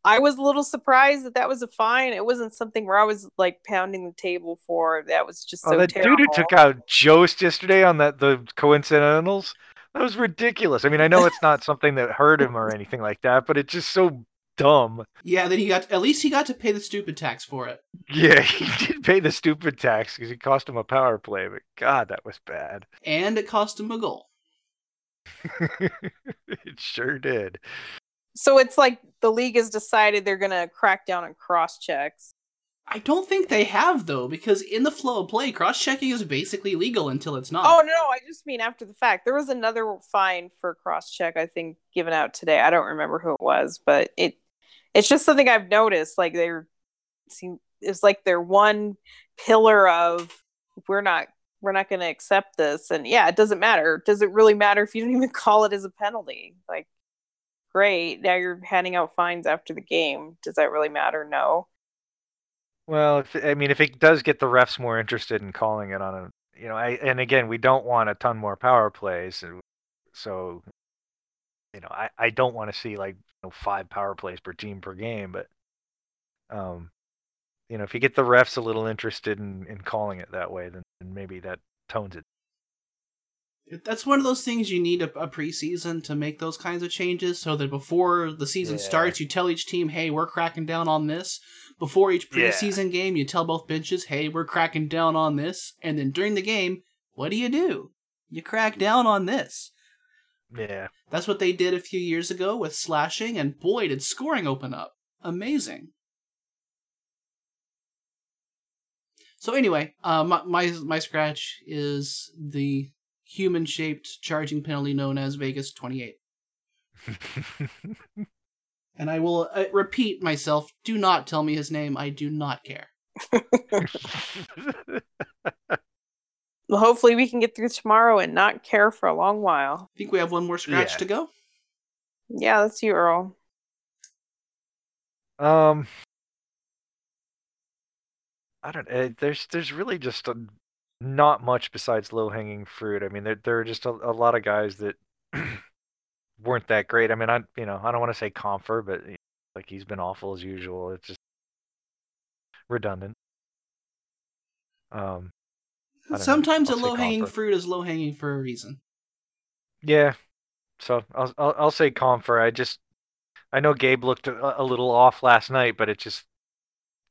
I was a little surprised that that was a fine. It wasn't something where I was like pounding the table for. That was just oh, so oh, that terrible. dude who took out Jost yesterday on that the coincidentals. That was ridiculous. I mean, I know it's not something that hurt him or anything like that, but it's just so dumb. Yeah, then he got at least he got to pay the stupid tax for it. Yeah, he did pay the stupid tax because it cost him a power play, but God, that was bad. And it cost him a goal. it sure did. So it's like the league has decided they're going to crack down on cross checks. I don't think they have though, because in the flow of play, cross checking is basically legal until it's not. Oh no, I just mean after the fact. There was another fine for cross check I think given out today. I don't remember who it was, but it it's just something I've noticed. Like they're seem it's like they're one pillar of we're not we're not going to accept this, and yeah, it doesn't matter. Does it really matter if you don't even call it as a penalty? Like, great, now you're handing out fines after the game. Does that really matter? No. Well, if, I mean, if it does get the refs more interested in calling it on a, you know, I and again, we don't want a ton more power plays, so, you know, I I don't want to see like you know, five power plays per team per game, but, um, you know, if you get the refs a little interested in in calling it that way, then, then maybe that tones it. That's one of those things you need a, a preseason to make those kinds of changes so that before the season Yeah. starts, you tell each team, hey, we're cracking down on this. Before each Yeah. preseason game, you tell both benches, hey, we're cracking down on this. And then during the game, what do you do? You crack down on this. Yeah. That's what they did a few years ago with slashing, and boy, did scoring open up. Amazing. So anyway, uh, my, my my scratch is the human-shaped charging penalty known as Vegas 28. And I will uh, repeat myself, do not tell me his name, I do not care. Well, hopefully we can get through tomorrow and not care for a long while. I think we have one more scratch Yeah. to go. Yeah, that's you, Earl. Um, I don't. Uh, there's there's really just a, not much besides low hanging fruit. I mean, there there are just a, a lot of guys that weren't that great. I mean, I you know I don't want to say Compher, but you know, like he's been awful as usual. It's just redundant. Um, I don't know. Sometimes a I'll say low-hanging fruit is low-hanging for a reason. Yeah. So I'll I'll, I'll say Compher. I just I know Gabe looked a, a little off last night, but it just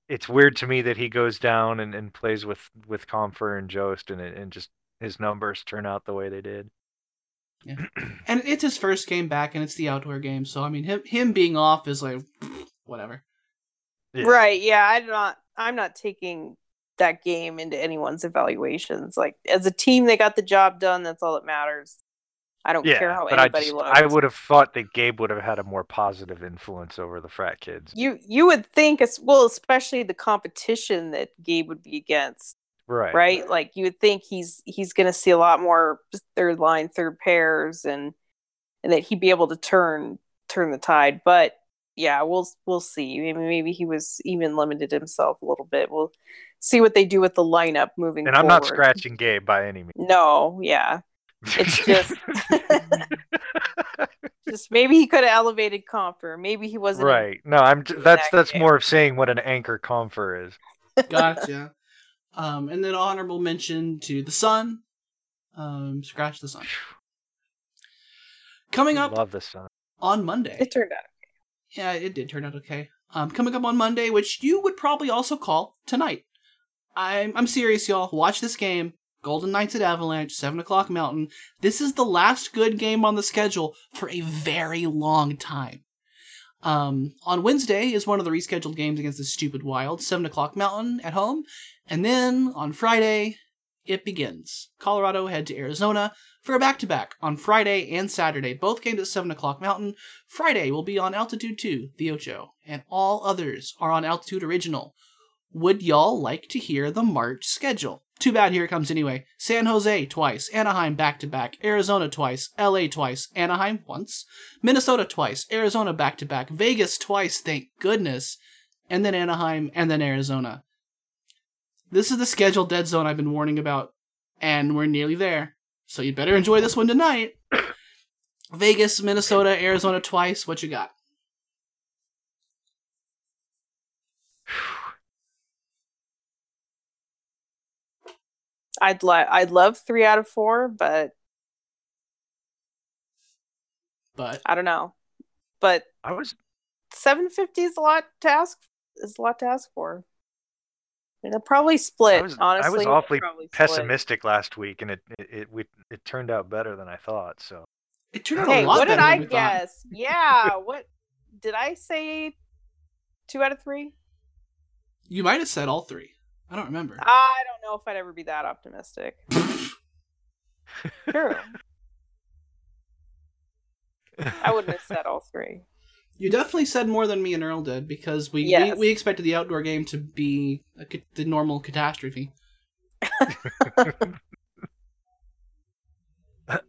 it's weird to me that he goes down and, and plays with with Compher and Jost and and just his numbers turn out the way they did. Yeah. and it's his first game back, and it's the outdoor game, so I mean, him him being off is like, whatever. Yeah. Right. Yeah. I'm not. I'm not taking that game into anyone's evaluations. Like as a team, they got the job done. That's all that matters. I don't Yeah, care how but I, just, looks. I would have thought that Gabe would have had a more positive influence over the frat kids. You you would think as well, especially the competition that Gabe would be against, Right. right? Like you would think he's he's going to see a lot more third line, third pairs, and and that he'd be able to turn turn the tide. But yeah, we'll we'll see. Maybe maybe he was even limited himself a little bit. We'll see what they do with the lineup moving. And I'm not scratching Gabe by any means. No, yeah, it's just just maybe he could have elevated Compher. Maybe he wasn't right. No, I'm. j- That's that that's game. more of saying what an anchor Compher is. Gotcha. um, and then honorable mention to the Sun. Um, scratch the Sun. Coming up Love this song. on Monday. It turned out. Yeah, it did turn out okay. Um, coming up on Monday, which you would probably also call tonight. I'm I'm serious, y'all. Watch this game. Golden Knights at Avalanche, seven o'clock Mountain. This is the last good game on the schedule for a very long time. Um, on Wednesday is one of the rescheduled games against the stupid Wild, seven o'clock Mountain at home, and then on Friday it begins. Colorado head to Arizona for a back-to-back on Friday and Saturday, both games at seven o'clock Mountain. Friday will be on Altitude 2, the Ocho, and all others are on Altitude Original. Would y'all like to hear the March schedule? Too bad here it comes anyway. San Jose twice, Anaheim back to back, Arizona twice, LA twice, Anaheim once, Minnesota twice, Arizona back to back, Vegas twice, thank goodness, and then Anaheim, and then Arizona. This is the schedule dead zone I've been warning about, and we're nearly there. So you'd better enjoy this one tonight. Vegas, Minnesota, Arizona twice. What you got? I'd like I'd love three out of four, but But I don't know. But I was seven fifty is a lot to ask is a lot to ask for. And It'll probably split. I was honestly, I was awfully probably split. pessimistic last week, and it it it, we- it turned out better than I thought. So it turned out Hey, a lot what did better I than we thought. guess? Yeah, what did I say? Two out of three. You might have said all three. I don't remember. I don't know if I'd ever be that optimistic. True. I wouldn't have said all three. You definitely said more than me and Earl did because we Yes. we, we expected the outdoor game to be a, the normal catastrophe.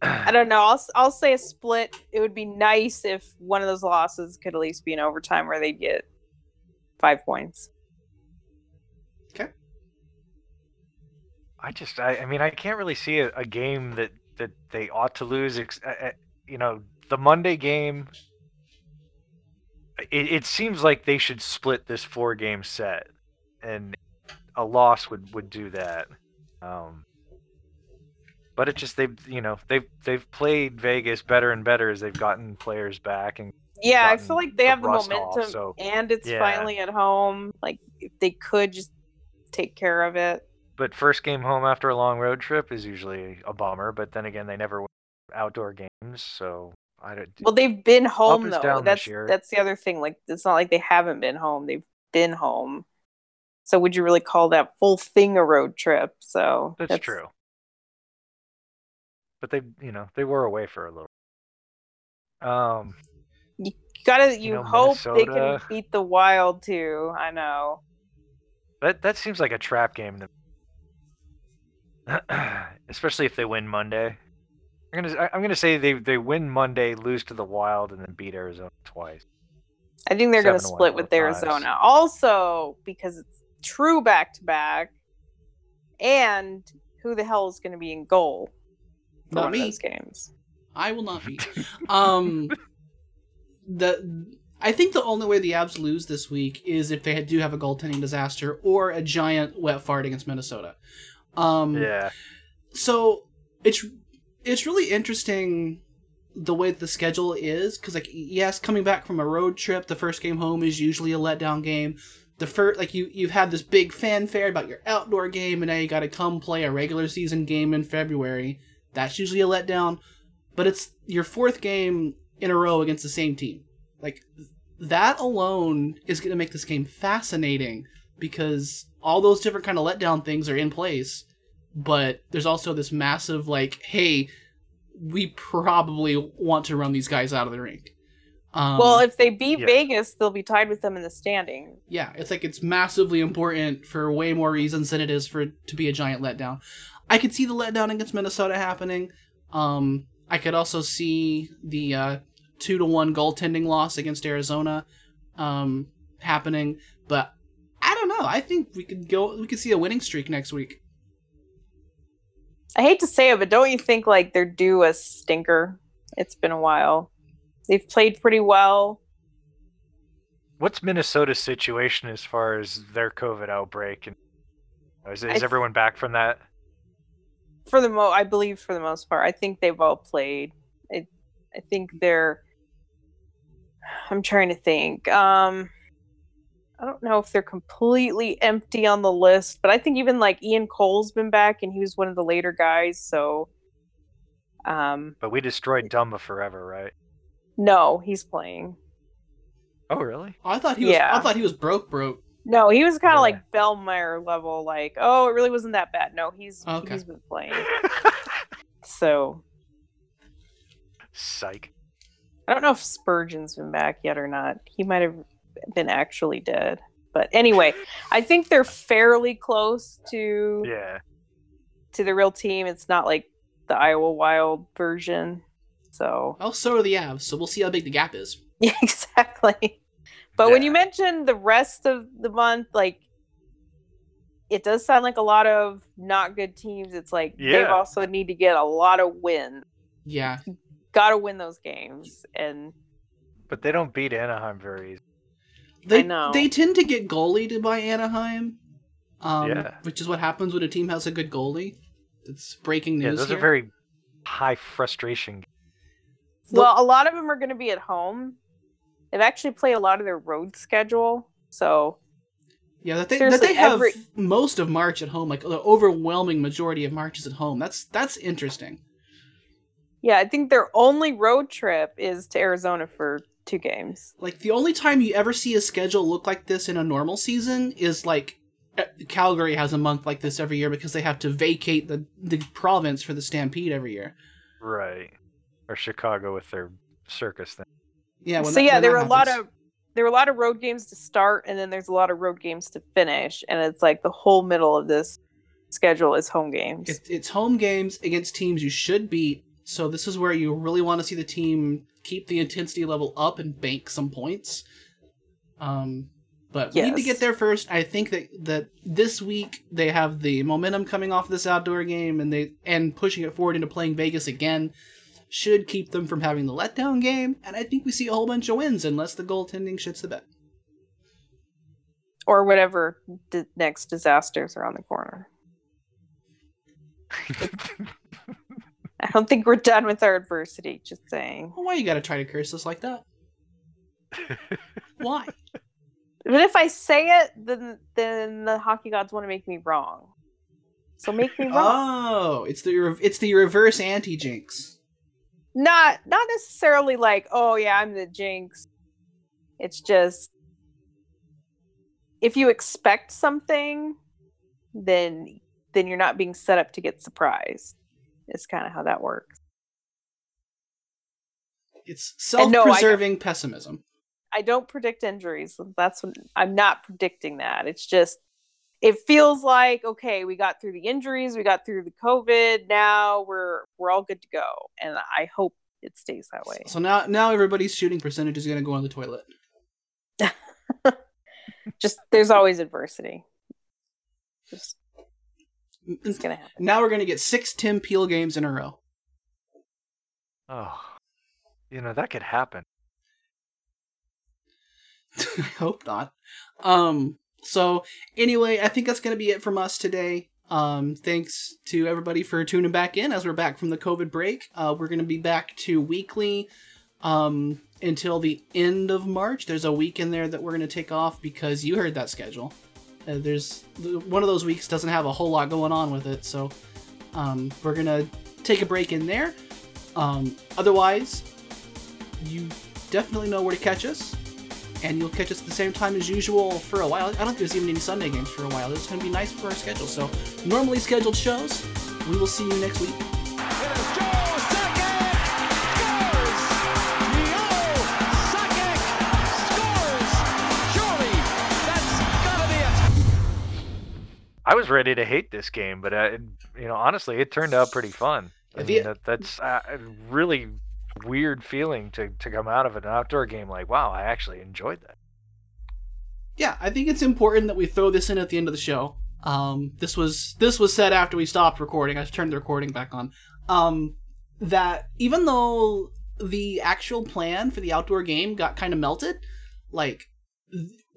I don't know. I'll I'll say a split. It would be nice if one of those losses could at least be an overtime where they'd get five points. I just, I, I mean, I can't really see a, a game that that they ought to lose. Ex- uh, uh, you know, the Monday game. It, it seems like they should split this four game set, and a loss would would do that. Um, but it just they've you know they've they've played Vegas better and better as they've gotten players back and Yeah, I feel like they the have the rust off, momentum, so- and it's Yeah. finally at home. Like if they could just take care of it. But first game home after a long road trip is usually a bummer. But then again, they never win outdoor games, so I don't. Well, they've been home though. That's that's the other thing. Like it's not like they haven't been home. They've been home. So would you really call that full thing a road trip? So That's, true. But they, you know, they were away for a little. Um, You gotta you, You know, hope they can beat the Wild too. I know. that that seems like a trap game to especially if they win Monday. I'm gonna I- I'm gonna say they they win Monday, lose to the Wild, and then beat Arizona twice. I think they're going to Seven to one split with both times. Arizona. Also, because it's true back to back, and who the hell is going to be in goal for Not one me. of those games? I will not be. um, the I think the only way the Avs lose this week is if they do have a goaltending disaster or a giant wet fart against Minnesota. Um, Yeah, so it's it's really interesting the way the schedule is because like yes coming back from a road trip the first game home is usually a letdown game. The first like you you've had this big fanfare about your outdoor game and now you got to come play a regular season game in february. That's usually a letdown but it's your fourth game in a row against the same team. Like that alone is going to make this game fascinating because all those different kind of letdown things are in place, but there's also this massive like, hey, we probably want to run these guys out of the rink. Um, well, if they beat yeah. Vegas, they'll be tied with them in the standing. yeah, it's like it's massively important for way more reasons than it is for it to be a giant letdown. I could see the letdown against Minnesota happening. Um, I could also see the uh, two to one goaltending loss against Arizona um, happening, but I don't know. I think we could go. We could see a winning streak next week. I hate to say it, but don't you think like they're due a stinker? It's been a while. They've played pretty well. What's Minnesota's situation as far as their COVID outbreak? And is, is th- everyone back from that? For the mo I believe for the most part. I think they've all played. I I think they're I'm trying to think. Um I don't know if they're completely empty on the list, but I think even like Ian Cole's been back and he was one of the later guys, so um But we destroyed Dumba forever, right? no, he's playing. Oh, really? I thought he was. Yeah. I thought he was broke, broke. No, he was kind of Yeah. like Bellemare level, like, oh, it really wasn't that bad. No, he's Okay. he's been playing. So Psych. I don't know if Spurgeon's been back yet or not. He might have been actually dead. But anyway, I think they're fairly close to Yeah. to the real team. It's not like the Iowa Wild version. So Oh, so are the Avs. So we'll see how big the gap is. yeah, exactly. But when you mention the rest of the month, like it does sound like a lot of not good teams. It's like they also need to get a lot of wins. Yeah, Got to win those games, and But they don't beat Anaheim very easy. They know. they tend to get goalied by Anaheim. Um, Yeah. which is what happens when a team has a good goalie. It's breaking news. Yeah, news. those here. are very high frustration. The- well, a lot of them are going to be at home. They've actually played a lot of their road schedule, so Yeah, that they, that they have every- most of March at home, like the overwhelming majority of March is at home. That's that's interesting. yeah, I think their only road trip is to Arizona for two games. Like the only time you ever see a schedule look like this in a normal season is like uh, Calgary has a month like this every year because they have to vacate the the province for the Stampede every year. Right. Or Chicago with their circus thing. Yeah. so that- yeah, there that were a lot of there were a lot of road games to start, and then there's a lot of road games to finish, and it's like the whole middle of this schedule is home games. It's, it's home games against teams you should beat. So this is where you really want to see the team keep the intensity level up and bank some points. Um, but we need to get there first. I think that that this week they have the momentum coming off this outdoor game, and they and pushing it forward into playing Vegas again should keep them from having the letdown game. And I think we see a whole bunch of wins unless the goaltending shits the bed. or whatever the next disasters are on the corner. I don't think we're done with our adversity. Just saying. Well, why you got to try to curse us like that? Why? But if I say it, then then the hockey gods want to make me wrong. So make me wrong. Oh, it's the re- it's the reverse anti jinx. not not necessarily like, oh yeah, I'm the jinx. It's just if you expect something, then then you're not being set up to get surprised. It's kind of how that works. It's And no, I- self-preserving pessimism. I don't predict injuries. That's what I'm not predicting that. It's just it feels like okay, we got through the injuries, we got through the COVID. Now we're we're all good to go, and I hope it stays that way. So now now everybody's shooting percentage is going to go on the toilet. Just there's always adversity. Just it's gonna happen. Now we're going to get six Tim Peel games in a row. Oh. You know, that could happen. I hope not. Um. So anyway, I think that's going to be it from us today. Um. Thanks to everybody for tuning back in as we're back from the COVID break. Uh, we're going to be back to weekly. Um. Until the end of March, there's a week in there that we're going to take off because you heard that schedule. Uh, there's one of those weeks doesn't have a whole lot going on with it, so um, we're gonna take a break in there. Um, otherwise, you definitely know where to catch us. and you'll catch us at the same time as usual for a while. I don't think there's even any Sunday games for a while. It's to be nice for our schedule. So, normally scheduled shows. We will see you next week. I was ready to hate this game, but uh, it, you know, honestly, it turned out pretty fun. I mean, that, that's uh, a really weird feeling to to come out of an outdoor game like, wow, I actually enjoyed that. yeah, I think it's important that we throw this in at the end of the show. Um, this was this was said after we stopped recording. I turned the recording back on. Um, that even though the actual plan for the outdoor game got kind of melted, like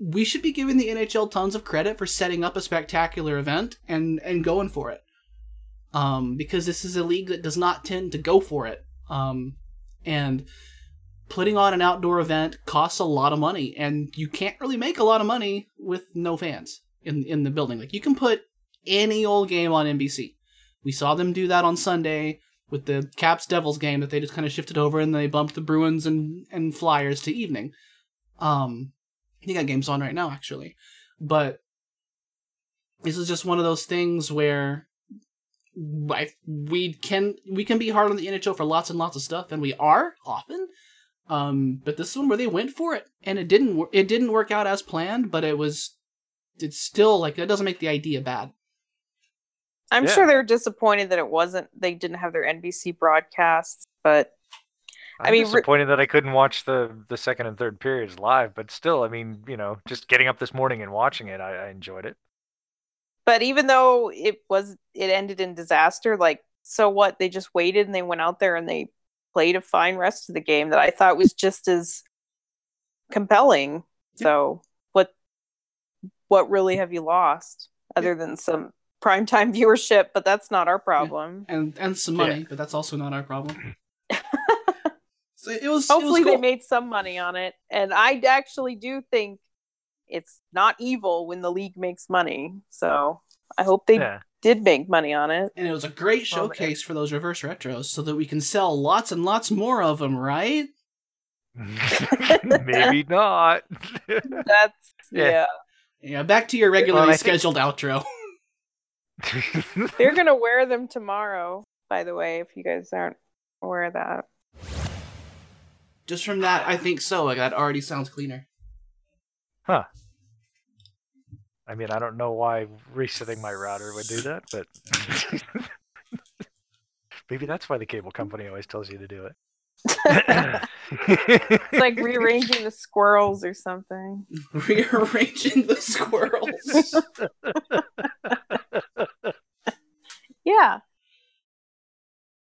we should be giving the NHL tons of credit for setting up a spectacular event and and going for it. Um, because this is a league that does not tend to go for it. Um, and putting on an outdoor event costs a lot of money and you can't really make a lot of money with no fans in in the building like you can put any old game on NBC we saw them do that on Sunday with the Caps Devils game that they just kind of shifted over and they bumped the Bruins and and Flyers to evening um you got games on right now actually but this is just one of those things where I, we can we can be hard on the NHL for lots and lots of stuff, and we are often. Um, but this is one where they went for it, and it didn't wor- it didn't work out as planned, but it was it's still like that doesn't make the idea bad. I'm Yeah. sure they're disappointed that it wasn't they didn't have their NBC broadcasts, but I'm I mean, re- disappointed that I couldn't watch the the second and third periods live, but still, I mean, you know, just getting up this morning and watching it, I, I enjoyed it. but even though it was it ended in disaster, like so what? They just waited and they went out there and they played a fine rest of the game that I thought was just as compelling. So what what really have you lost other than some primetime viewership? But that's not our problem. and and some Yeah. money, but that's also not our problem. So it was Hopefully it was they made some money on it. And I actually do think it's not evil when the league makes money. So I hope they Yeah. did make money on it. and it was a great Well, showcase for those reverse retros, so that we can sell lots and lots more of them, right? Maybe not. That's Yeah. yeah. Yeah, back to your regularly Well, I think- scheduled outro. They're gonna wear them tomorrow, by the way, if you guys aren't aware of that. Just from that, I think so. Like that already sounds cleaner. huh. I mean, I don't know why resetting my router would do that, but maybe that's why the cable company always tells you to do it. It's like rearranging the squirrels or something. Rearranging the squirrels. Yeah.